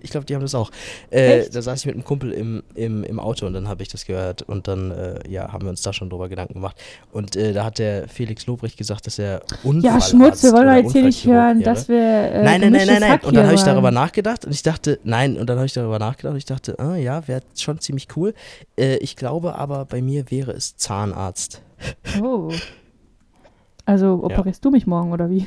[SPEAKER 1] ich glaube, die haben das auch. Äh, da saß ich mit einem Kumpel im, im, im Auto und dann habe ich das gehört und dann äh, ja, haben wir uns da schon drüber Gedanken gemacht. Und äh, da hat der Felix Lobrecht gesagt, dass er Unfallarzt
[SPEAKER 2] Ja, Schmutz, wir wollen doch
[SPEAKER 1] oder
[SPEAKER 2] jetzt hier nicht hören, dass wir. Äh,
[SPEAKER 1] nein, nein, nein, nein, nein. Und dann habe ich darüber nachgedacht und ich dachte, nein, und dann habe ich darüber nachgedacht und ich dachte, ah, ja, wäre schon ziemlich cool. Äh, ich glaube aber, bei mir wäre es Zahnarzt.
[SPEAKER 2] Oh. Also operierst du mich morgen oder wie?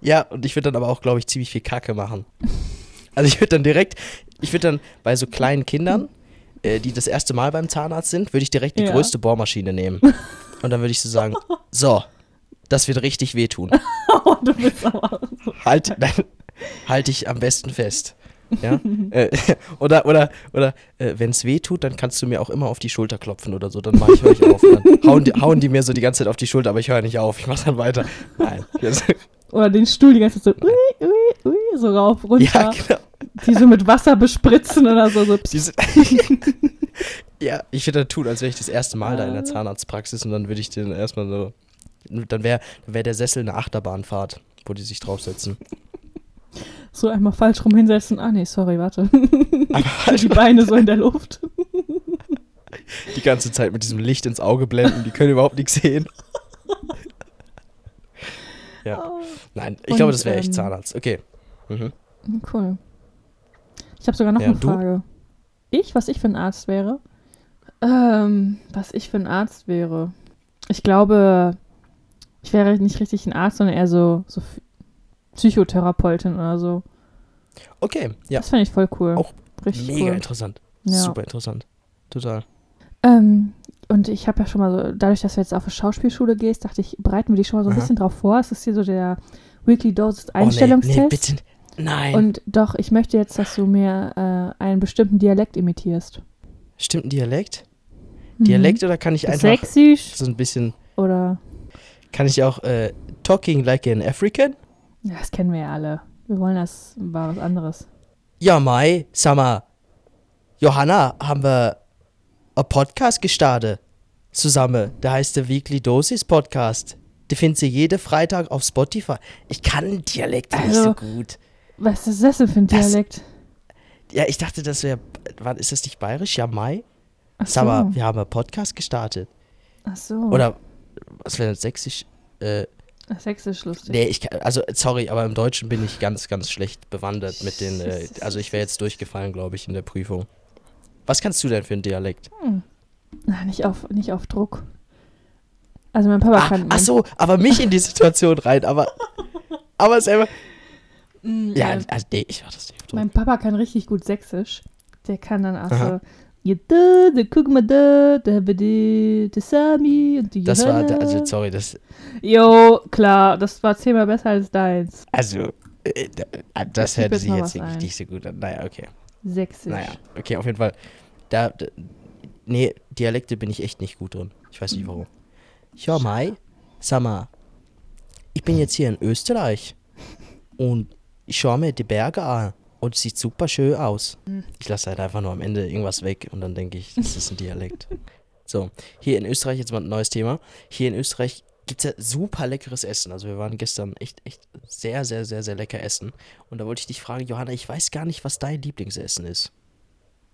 [SPEAKER 1] Ja, und ich würde dann aber auch, glaube ich, ziemlich viel Kacke machen. *laughs* Also ich würde dann direkt, ich würde dann bei so kleinen Kindern, äh, die das erste Mal beim Zahnarzt sind, würde ich direkt die
[SPEAKER 2] Ja.
[SPEAKER 1] größte Bohrmaschine nehmen. *laughs* Und dann würde ich so sagen, so, das wird richtig wehtun. *laughs*
[SPEAKER 2] oh, du bist aber.
[SPEAKER 1] Halt, nein, halt dich am besten fest. Ja? *laughs* äh, oder oder, oder äh, wenn es weh tut, dann kannst du mir auch immer auf die Schulter klopfen oder so. Dann mache ich ich auf. Dann hauen die, hauen die mir so die ganze Zeit auf die Schulter, aber ich höre nicht auf. Ich mache dann weiter. Nein.
[SPEAKER 2] Oder den Stuhl die ganze Zeit so, ui, ui, ui, so rauf, runter.
[SPEAKER 1] ja, genau.
[SPEAKER 2] Die so mit Wasser bespritzen oder so. so *laughs*
[SPEAKER 1] ja, ich würde dann tun, als wäre ich das erste Mal da in der Zahnarztpraxis und dann würde ich den erstmal so. Dann wäre wär der Sessel eine Achterbahnfahrt, wo die sich draufsetzen.
[SPEAKER 2] so einmal falsch rum hinsetzen. Ah, nee, sorry, warte.
[SPEAKER 1] Halt *laughs*
[SPEAKER 2] die Beine so in der Luft. *laughs*
[SPEAKER 1] die ganze Zeit mit diesem Licht ins Auge blenden, die können überhaupt nichts sehen. Ja. Nein, ich
[SPEAKER 2] Und,
[SPEAKER 1] glaube, das wäre echt
[SPEAKER 2] ähm,
[SPEAKER 1] Zahnarzt. Okay. Mhm.
[SPEAKER 2] Cool. Ich habe sogar noch
[SPEAKER 1] Ja,
[SPEAKER 2] eine
[SPEAKER 1] du?
[SPEAKER 2] Frage. Ich, was ich für ein Arzt wäre? Ähm, was ich für ein Arzt wäre? Ich glaube, ich wäre nicht richtig ein Arzt, sondern eher so, so Psychotherapeutin oder so.
[SPEAKER 1] Okay, ja.
[SPEAKER 2] Das fände ich voll cool.
[SPEAKER 1] Auch
[SPEAKER 2] richtig
[SPEAKER 1] Mega
[SPEAKER 2] cool.
[SPEAKER 1] interessant.
[SPEAKER 2] Ja.
[SPEAKER 1] Super interessant. Total.
[SPEAKER 2] Ähm, und ich habe ja schon mal so, dadurch, dass du jetzt auf eine Schauspielschule gehst, dachte ich, bereiten wir dich schon mal so ein
[SPEAKER 1] Aha.
[SPEAKER 2] bisschen drauf vor. Es ist hier so der Weekly Dose
[SPEAKER 1] Oh, nee,
[SPEAKER 2] Einstellungstest.
[SPEAKER 1] nee, bitte. Nein.
[SPEAKER 2] Und doch, ich möchte jetzt, dass du mir äh, einen bestimmten Dialekt imitierst.
[SPEAKER 1] Stimmt ein Dialekt?
[SPEAKER 2] Mhm.
[SPEAKER 1] Dialekt oder kann ich einfach
[SPEAKER 2] Sächsisch
[SPEAKER 1] so ein bisschen.
[SPEAKER 2] oder.
[SPEAKER 1] Kann ich auch äh, talking like an African?
[SPEAKER 2] Ja, das kennen wir ja alle. Wir wollen das, war was anderes.
[SPEAKER 1] Ja, Mai, sag mal, Johanna, haben wir einen Podcast gestartet. Zusammen. Der heißt der Weekly Dosis Podcast. Die findest du jeden Freitag auf Spotify. Ich kann Dialekte nicht
[SPEAKER 2] Also,
[SPEAKER 1] so gut.
[SPEAKER 2] Was ist das denn für ein
[SPEAKER 1] Das-
[SPEAKER 2] Dialekt?
[SPEAKER 1] Ja, ich dachte, das wäre. Wann ist das nicht bayerisch? Ja, Mai.
[SPEAKER 2] Ach
[SPEAKER 1] Sag mal,
[SPEAKER 2] so.
[SPEAKER 1] wir haben einen Podcast gestartet.
[SPEAKER 2] Ach so.
[SPEAKER 1] Oder was wäre das sächsisch? Äh,
[SPEAKER 2] Sächsisch lustig.
[SPEAKER 1] nee, ich kann, also sorry, aber im Deutschen bin ich ganz, ganz schlecht bewandert mit den. Äh, also ich wäre jetzt durchgefallen, glaube ich, in der Prüfung. Was kannst du denn für einen Dialekt?
[SPEAKER 2] Hm. Na, nicht auf, nicht auf Druck. Also mein Papa
[SPEAKER 1] Ah,
[SPEAKER 2] kann.
[SPEAKER 1] ach so, aber mich in die Situation rein, aber. Aber selber.
[SPEAKER 2] Mm,
[SPEAKER 1] Ja,
[SPEAKER 2] äh,
[SPEAKER 1] also, nee, ich war das nicht.
[SPEAKER 2] mein Papa kann richtig gut Sächsisch. Der kann dann auch
[SPEAKER 1] Aha.
[SPEAKER 2] so. Ja, da, da, guck mal da, da, da, da, da, Sami und die
[SPEAKER 1] Das war, also sorry, das,
[SPEAKER 2] Jo, klar, das war zehnmal besser als deins.
[SPEAKER 1] also, äh, da- das hört
[SPEAKER 2] jetzt
[SPEAKER 1] sich jetzt wirklich nicht so gut an. Naja, okay.
[SPEAKER 2] Sächsisch.
[SPEAKER 1] Naja, okay, auf jeden Fall. Da, da, nee, Dialekte bin ich echt nicht gut drin. Ich weiß nicht
[SPEAKER 2] Mhm.
[SPEAKER 1] warum. Ja, Mai, sag mal, ich bin jetzt hier in Österreich *laughs* und ich schaue mir die Berge an und es sieht super schön aus.
[SPEAKER 2] Mhm.
[SPEAKER 1] Ich lasse halt einfach nur am Ende irgendwas weg und dann denke ich, das ist ein Dialekt. *laughs* So, hier in Österreich, jetzt mal ein neues Thema. Hier in Österreich gibt es ja super leckeres Essen. Also wir waren gestern echt, echt sehr, sehr, sehr, sehr lecker essen. Und da wollte ich dich fragen, Johanna, ich weiß gar nicht, was dein Lieblingsessen ist.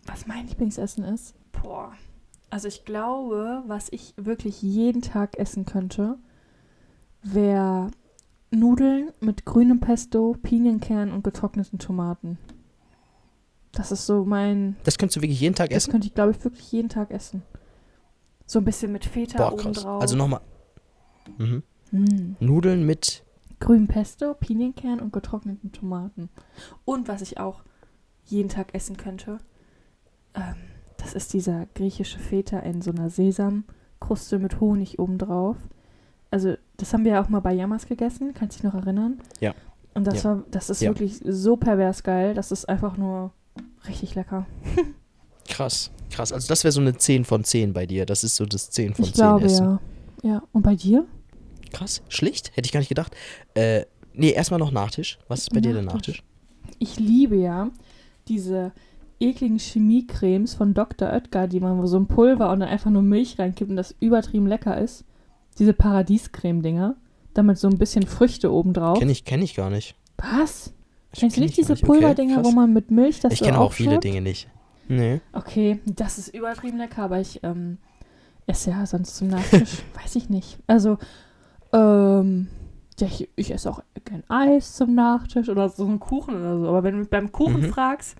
[SPEAKER 2] Was mein Lieblingsessen ist? Boah. Also ich glaube, was ich wirklich jeden Tag essen könnte, wäre Nudeln mit grünem Pesto, Pinienkern und getrockneten Tomaten. Das ist so mein.
[SPEAKER 1] Das könntest du wirklich jeden Tag
[SPEAKER 2] Das
[SPEAKER 1] essen?
[SPEAKER 2] könnte ich, glaube ich, wirklich jeden Tag essen. So ein bisschen mit Feta
[SPEAKER 1] Boah, krass.
[SPEAKER 2] drauf.
[SPEAKER 1] Also nochmal. Mhm.
[SPEAKER 2] Mm.
[SPEAKER 1] Nudeln mit.
[SPEAKER 2] Grünem Pesto, Pinienkern und getrockneten Tomaten. Und was ich auch jeden Tag essen könnte, ähm, das ist dieser griechische Feta in so einer Sesamkruste mit Honig obendrauf. Also, das haben wir ja auch mal bei Yamas gegessen, kannst dich noch erinnern?
[SPEAKER 1] Ja.
[SPEAKER 2] Und das
[SPEAKER 1] Ja.
[SPEAKER 2] war, das ist
[SPEAKER 1] Ja.
[SPEAKER 2] wirklich so pervers geil, das ist einfach nur richtig lecker. *laughs*
[SPEAKER 1] Krass, krass. Also das wäre so eine 10 von 10 bei dir. Das ist so das 10 von
[SPEAKER 2] ich
[SPEAKER 1] 10
[SPEAKER 2] glaube,
[SPEAKER 1] Essen.
[SPEAKER 2] ja. Ja, und bei dir?
[SPEAKER 1] Krass, schlicht. Hätte ich gar nicht gedacht. Äh, nee, erstmal noch Nachtisch. Was ist bei dir der
[SPEAKER 2] Nachtisch.
[SPEAKER 1] Nachtisch?
[SPEAKER 2] Ich liebe ja diese ekligen Chemiecremes von Dr. Oetker, die man so ein Pulver und dann einfach nur Milch reinkippt und das übertrieben lecker ist. Diese Paradiescreme-Dinger. Damit so ein bisschen Früchte obendrauf.
[SPEAKER 1] Kenne ich, kenn ich gar nicht.
[SPEAKER 2] Was? Kennst du nicht diese
[SPEAKER 1] Okay,
[SPEAKER 2] Pulverdinger,
[SPEAKER 1] krass.
[SPEAKER 2] wo man mit Milch das
[SPEAKER 1] Ich
[SPEAKER 2] so
[SPEAKER 1] kenne auch viele? Dinge nicht. Nee.
[SPEAKER 2] Okay, das ist übertrieben lecker, aber ich ähm, esse ja sonst zum Nachtisch, *laughs* weiß ich nicht. Also, ähm, ja, ich, ich esse auch gern Eis zum Nachtisch oder so einen Kuchen oder so. Aber wenn du mich beim Kuchen
[SPEAKER 1] Mhm.
[SPEAKER 2] fragst,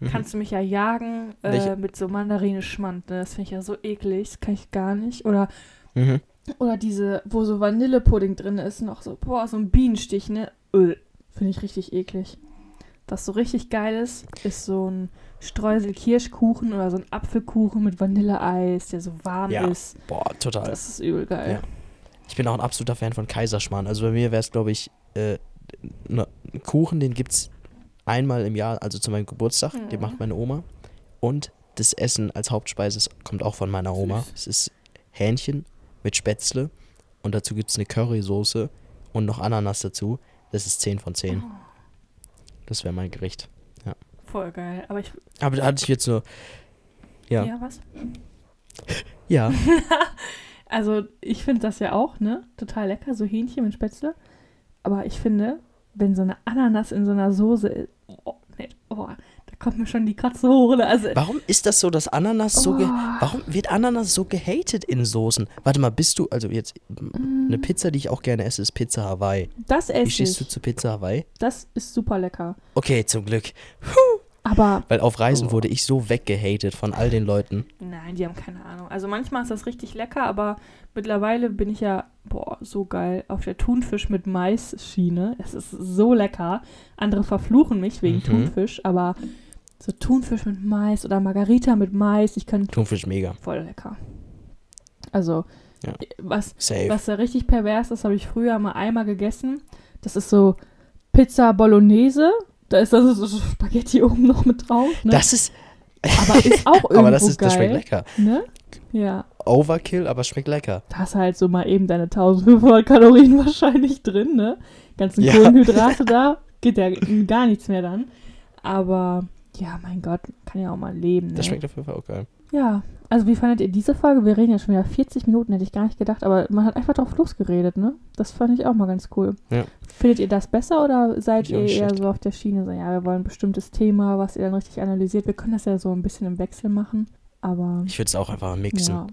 [SPEAKER 1] Mhm.
[SPEAKER 2] kannst du mich ja jagen äh, mit so Mandarine-Schmand. Ne? Das finde ich ja so eklig, das kann ich gar nicht. Oder,
[SPEAKER 1] Mhm.
[SPEAKER 2] Oder diese, wo so Vanillepudding drin ist, noch so, boah, so ein Bienenstich, ne? Öl. Finde ich richtig eklig. Was so richtig geil ist, ist so ein Streusel-Kirschkuchen oder so ein Apfelkuchen mit Vanilleeis, der so warm
[SPEAKER 1] Ja.
[SPEAKER 2] ist.
[SPEAKER 1] Boah, total.
[SPEAKER 2] Das ist übel geil.
[SPEAKER 1] Ja. Ich bin auch ein absoluter Fan von Kaiserschmarrn. Also bei mir wäre es, glaube ich, äh, ne, ein Kuchen, den gibt es einmal im Jahr, also zu meinem Geburtstag. Den
[SPEAKER 2] Mhm.
[SPEAKER 1] macht meine Oma. Und das Essen als Hauptspeise kommt auch von meiner Oma.
[SPEAKER 2] Süß.
[SPEAKER 1] Es ist Hähnchen mit Spätzle und dazu gibt es eine Currysoße und noch Ananas dazu. Das ist 10 von 10.
[SPEAKER 2] Oh,
[SPEAKER 1] Das wäre mein Gericht.
[SPEAKER 2] voll geil. Aber ich.
[SPEAKER 1] Aber da hatte ich jetzt nur. Ja.
[SPEAKER 2] Ja, was? *laughs*
[SPEAKER 1] Ja. *laughs*
[SPEAKER 2] Also, ich finde das ja auch, ne? Total lecker, so Hähnchen mit Spätzle. Aber ich finde, wenn so eine Ananas in so einer Soße ist. Oh, nee, oh, kommt mir schon die Kratze hoch. Ne? Also,
[SPEAKER 1] Warum ist das so, dass Ananas so. Ge
[SPEAKER 2] Oh.
[SPEAKER 1] Warum wird Ananas so gehatet in Soßen? Warte mal, bist du. Also jetzt. Eine Pizza, die ich auch gerne esse, ist Pizza Hawaii.
[SPEAKER 2] das
[SPEAKER 1] Wie
[SPEAKER 2] esse
[SPEAKER 1] stehst du
[SPEAKER 2] ich.
[SPEAKER 1] zu Pizza Hawaii?
[SPEAKER 2] Das ist super lecker.
[SPEAKER 1] Okay, zum Glück.
[SPEAKER 2] Aber
[SPEAKER 1] Weil auf Reisen
[SPEAKER 2] Oh.
[SPEAKER 1] wurde ich so weggehatet von all den Leuten.
[SPEAKER 2] Nein, die haben keine Ahnung. Also manchmal ist das richtig lecker, aber mittlerweile bin ich ja, boah, so geil, auf der Thunfisch mit Mais-Schiene. Es ist so lecker. Andere verfluchen mich wegen
[SPEAKER 1] Mhm.
[SPEAKER 2] Thunfisch, aber so Thunfisch mit Mais oder Margarita mit Mais, ich kann
[SPEAKER 1] Thunfisch mega.
[SPEAKER 2] voll lecker. Also,
[SPEAKER 1] Ja.
[SPEAKER 2] was,
[SPEAKER 1] Safe.
[SPEAKER 2] was da richtig pervers ist, habe ich früher mal einmal gegessen. Das ist so Pizza Bolognese. Da ist also so Spaghetti oben noch mit drauf. Ne?
[SPEAKER 1] Das ist.
[SPEAKER 2] aber ist *laughs* auch irgendwo
[SPEAKER 1] Aber das, ist,
[SPEAKER 2] geil.
[SPEAKER 1] das schmeckt lecker.
[SPEAKER 2] Ne? Ja.
[SPEAKER 1] Overkill, aber schmeckt lecker.
[SPEAKER 2] Da hast halt so mal eben deine 1500 Kalorien *laughs* wahrscheinlich drin, ne? Ganzen
[SPEAKER 1] Ja.
[SPEAKER 2] Kohlenhydrate da, geht ja gar nichts mehr dann. Aber ja, mein Gott, kann ja auch mal leben. Ne?
[SPEAKER 1] Das schmeckt auf jeden Fall auch geil.
[SPEAKER 2] Ja, also wie fandet ihr diese Folge? Wir reden ja schon wieder 40 Minuten, hätte ich gar nicht gedacht, aber man hat einfach drauf losgeredet, ne? Das fand ich auch mal ganz cool.
[SPEAKER 1] Ja.
[SPEAKER 2] Findet ihr das besser oder seid ihr eher so auf der Schiene, so ja, wir wollen ein bestimmtes Thema, was ihr dann richtig analysiert? Wir können das ja so ein bisschen im Wechsel machen, aber
[SPEAKER 1] Ich würde es auch einfach mixen.
[SPEAKER 2] ja,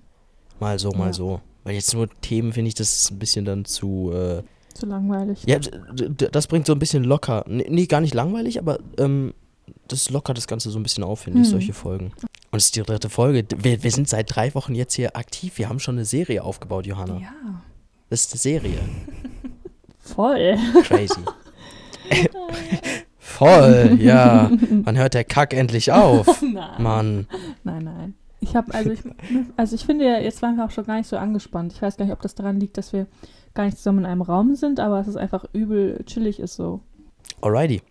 [SPEAKER 1] Mal so, mal
[SPEAKER 2] Ja.
[SPEAKER 1] so. Weil jetzt nur Themen finde ich, das ist ein bisschen dann zu. Äh,
[SPEAKER 2] zu langweilig.
[SPEAKER 1] ja, das bringt so ein bisschen locker. Nee, nee gar nicht langweilig, aber ähm, das lockert das Ganze so ein bisschen auf, finde ich,
[SPEAKER 2] Hm.
[SPEAKER 1] solche Folgen. Und es ist die dritte Folge. Wir, wir sind seit drei Wochen jetzt hier aktiv. Wir haben schon eine Serie aufgebaut, Johanna.
[SPEAKER 2] Ja,
[SPEAKER 1] Das ist eine Serie. *laughs*
[SPEAKER 2] voll.
[SPEAKER 1] Crazy. *laughs* Voll, ja. Wann hört der Kack endlich auf? *laughs*
[SPEAKER 2] nein.
[SPEAKER 1] Mann.
[SPEAKER 2] Nein, nein. Ich habe, also ich, also ich finde ja, jetzt waren wir auch schon gar nicht so angespannt. Ich weiß gar nicht, ob das daran liegt, dass wir gar nicht zusammen in einem Raum sind, aber es ist einfach übel chillig ist so.
[SPEAKER 1] Alrighty.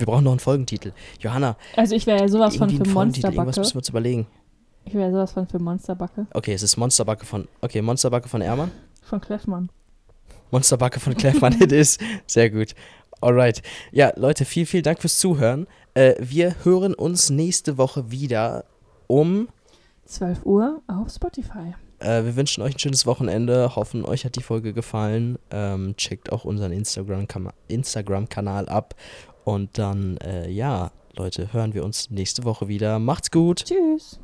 [SPEAKER 1] Wir brauchen noch einen Folgentitel. Johanna,
[SPEAKER 2] Also ich wäre ja sowas von für.
[SPEAKER 1] Irgendwas
[SPEAKER 2] Monsterbacke.
[SPEAKER 1] müssen wir uns überlegen.
[SPEAKER 2] Ich wäre ja sowas von für Monsterbacke.
[SPEAKER 1] Okay, es ist Monsterbacke von. Okay, Monsterbacke von Ermann.
[SPEAKER 2] Von Kleffmann.
[SPEAKER 1] Monsterbacke von Clefman *laughs* It is. Sehr gut. Alright. Ja, Leute, vielen, vielen Dank fürs Zuhören. Äh, wir hören uns nächste Woche wieder um.
[SPEAKER 2] 12 Uhr auf Spotify.
[SPEAKER 1] Äh, wir wünschen euch ein schönes Wochenende. Hoffen, euch hat die Folge gefallen. Ähm, checkt auch unseren Instagram-Kanal Instagram ab. Und dann, äh, ja, Leute, hören wir uns nächste Woche wieder. Macht's gut.
[SPEAKER 2] Tschüss.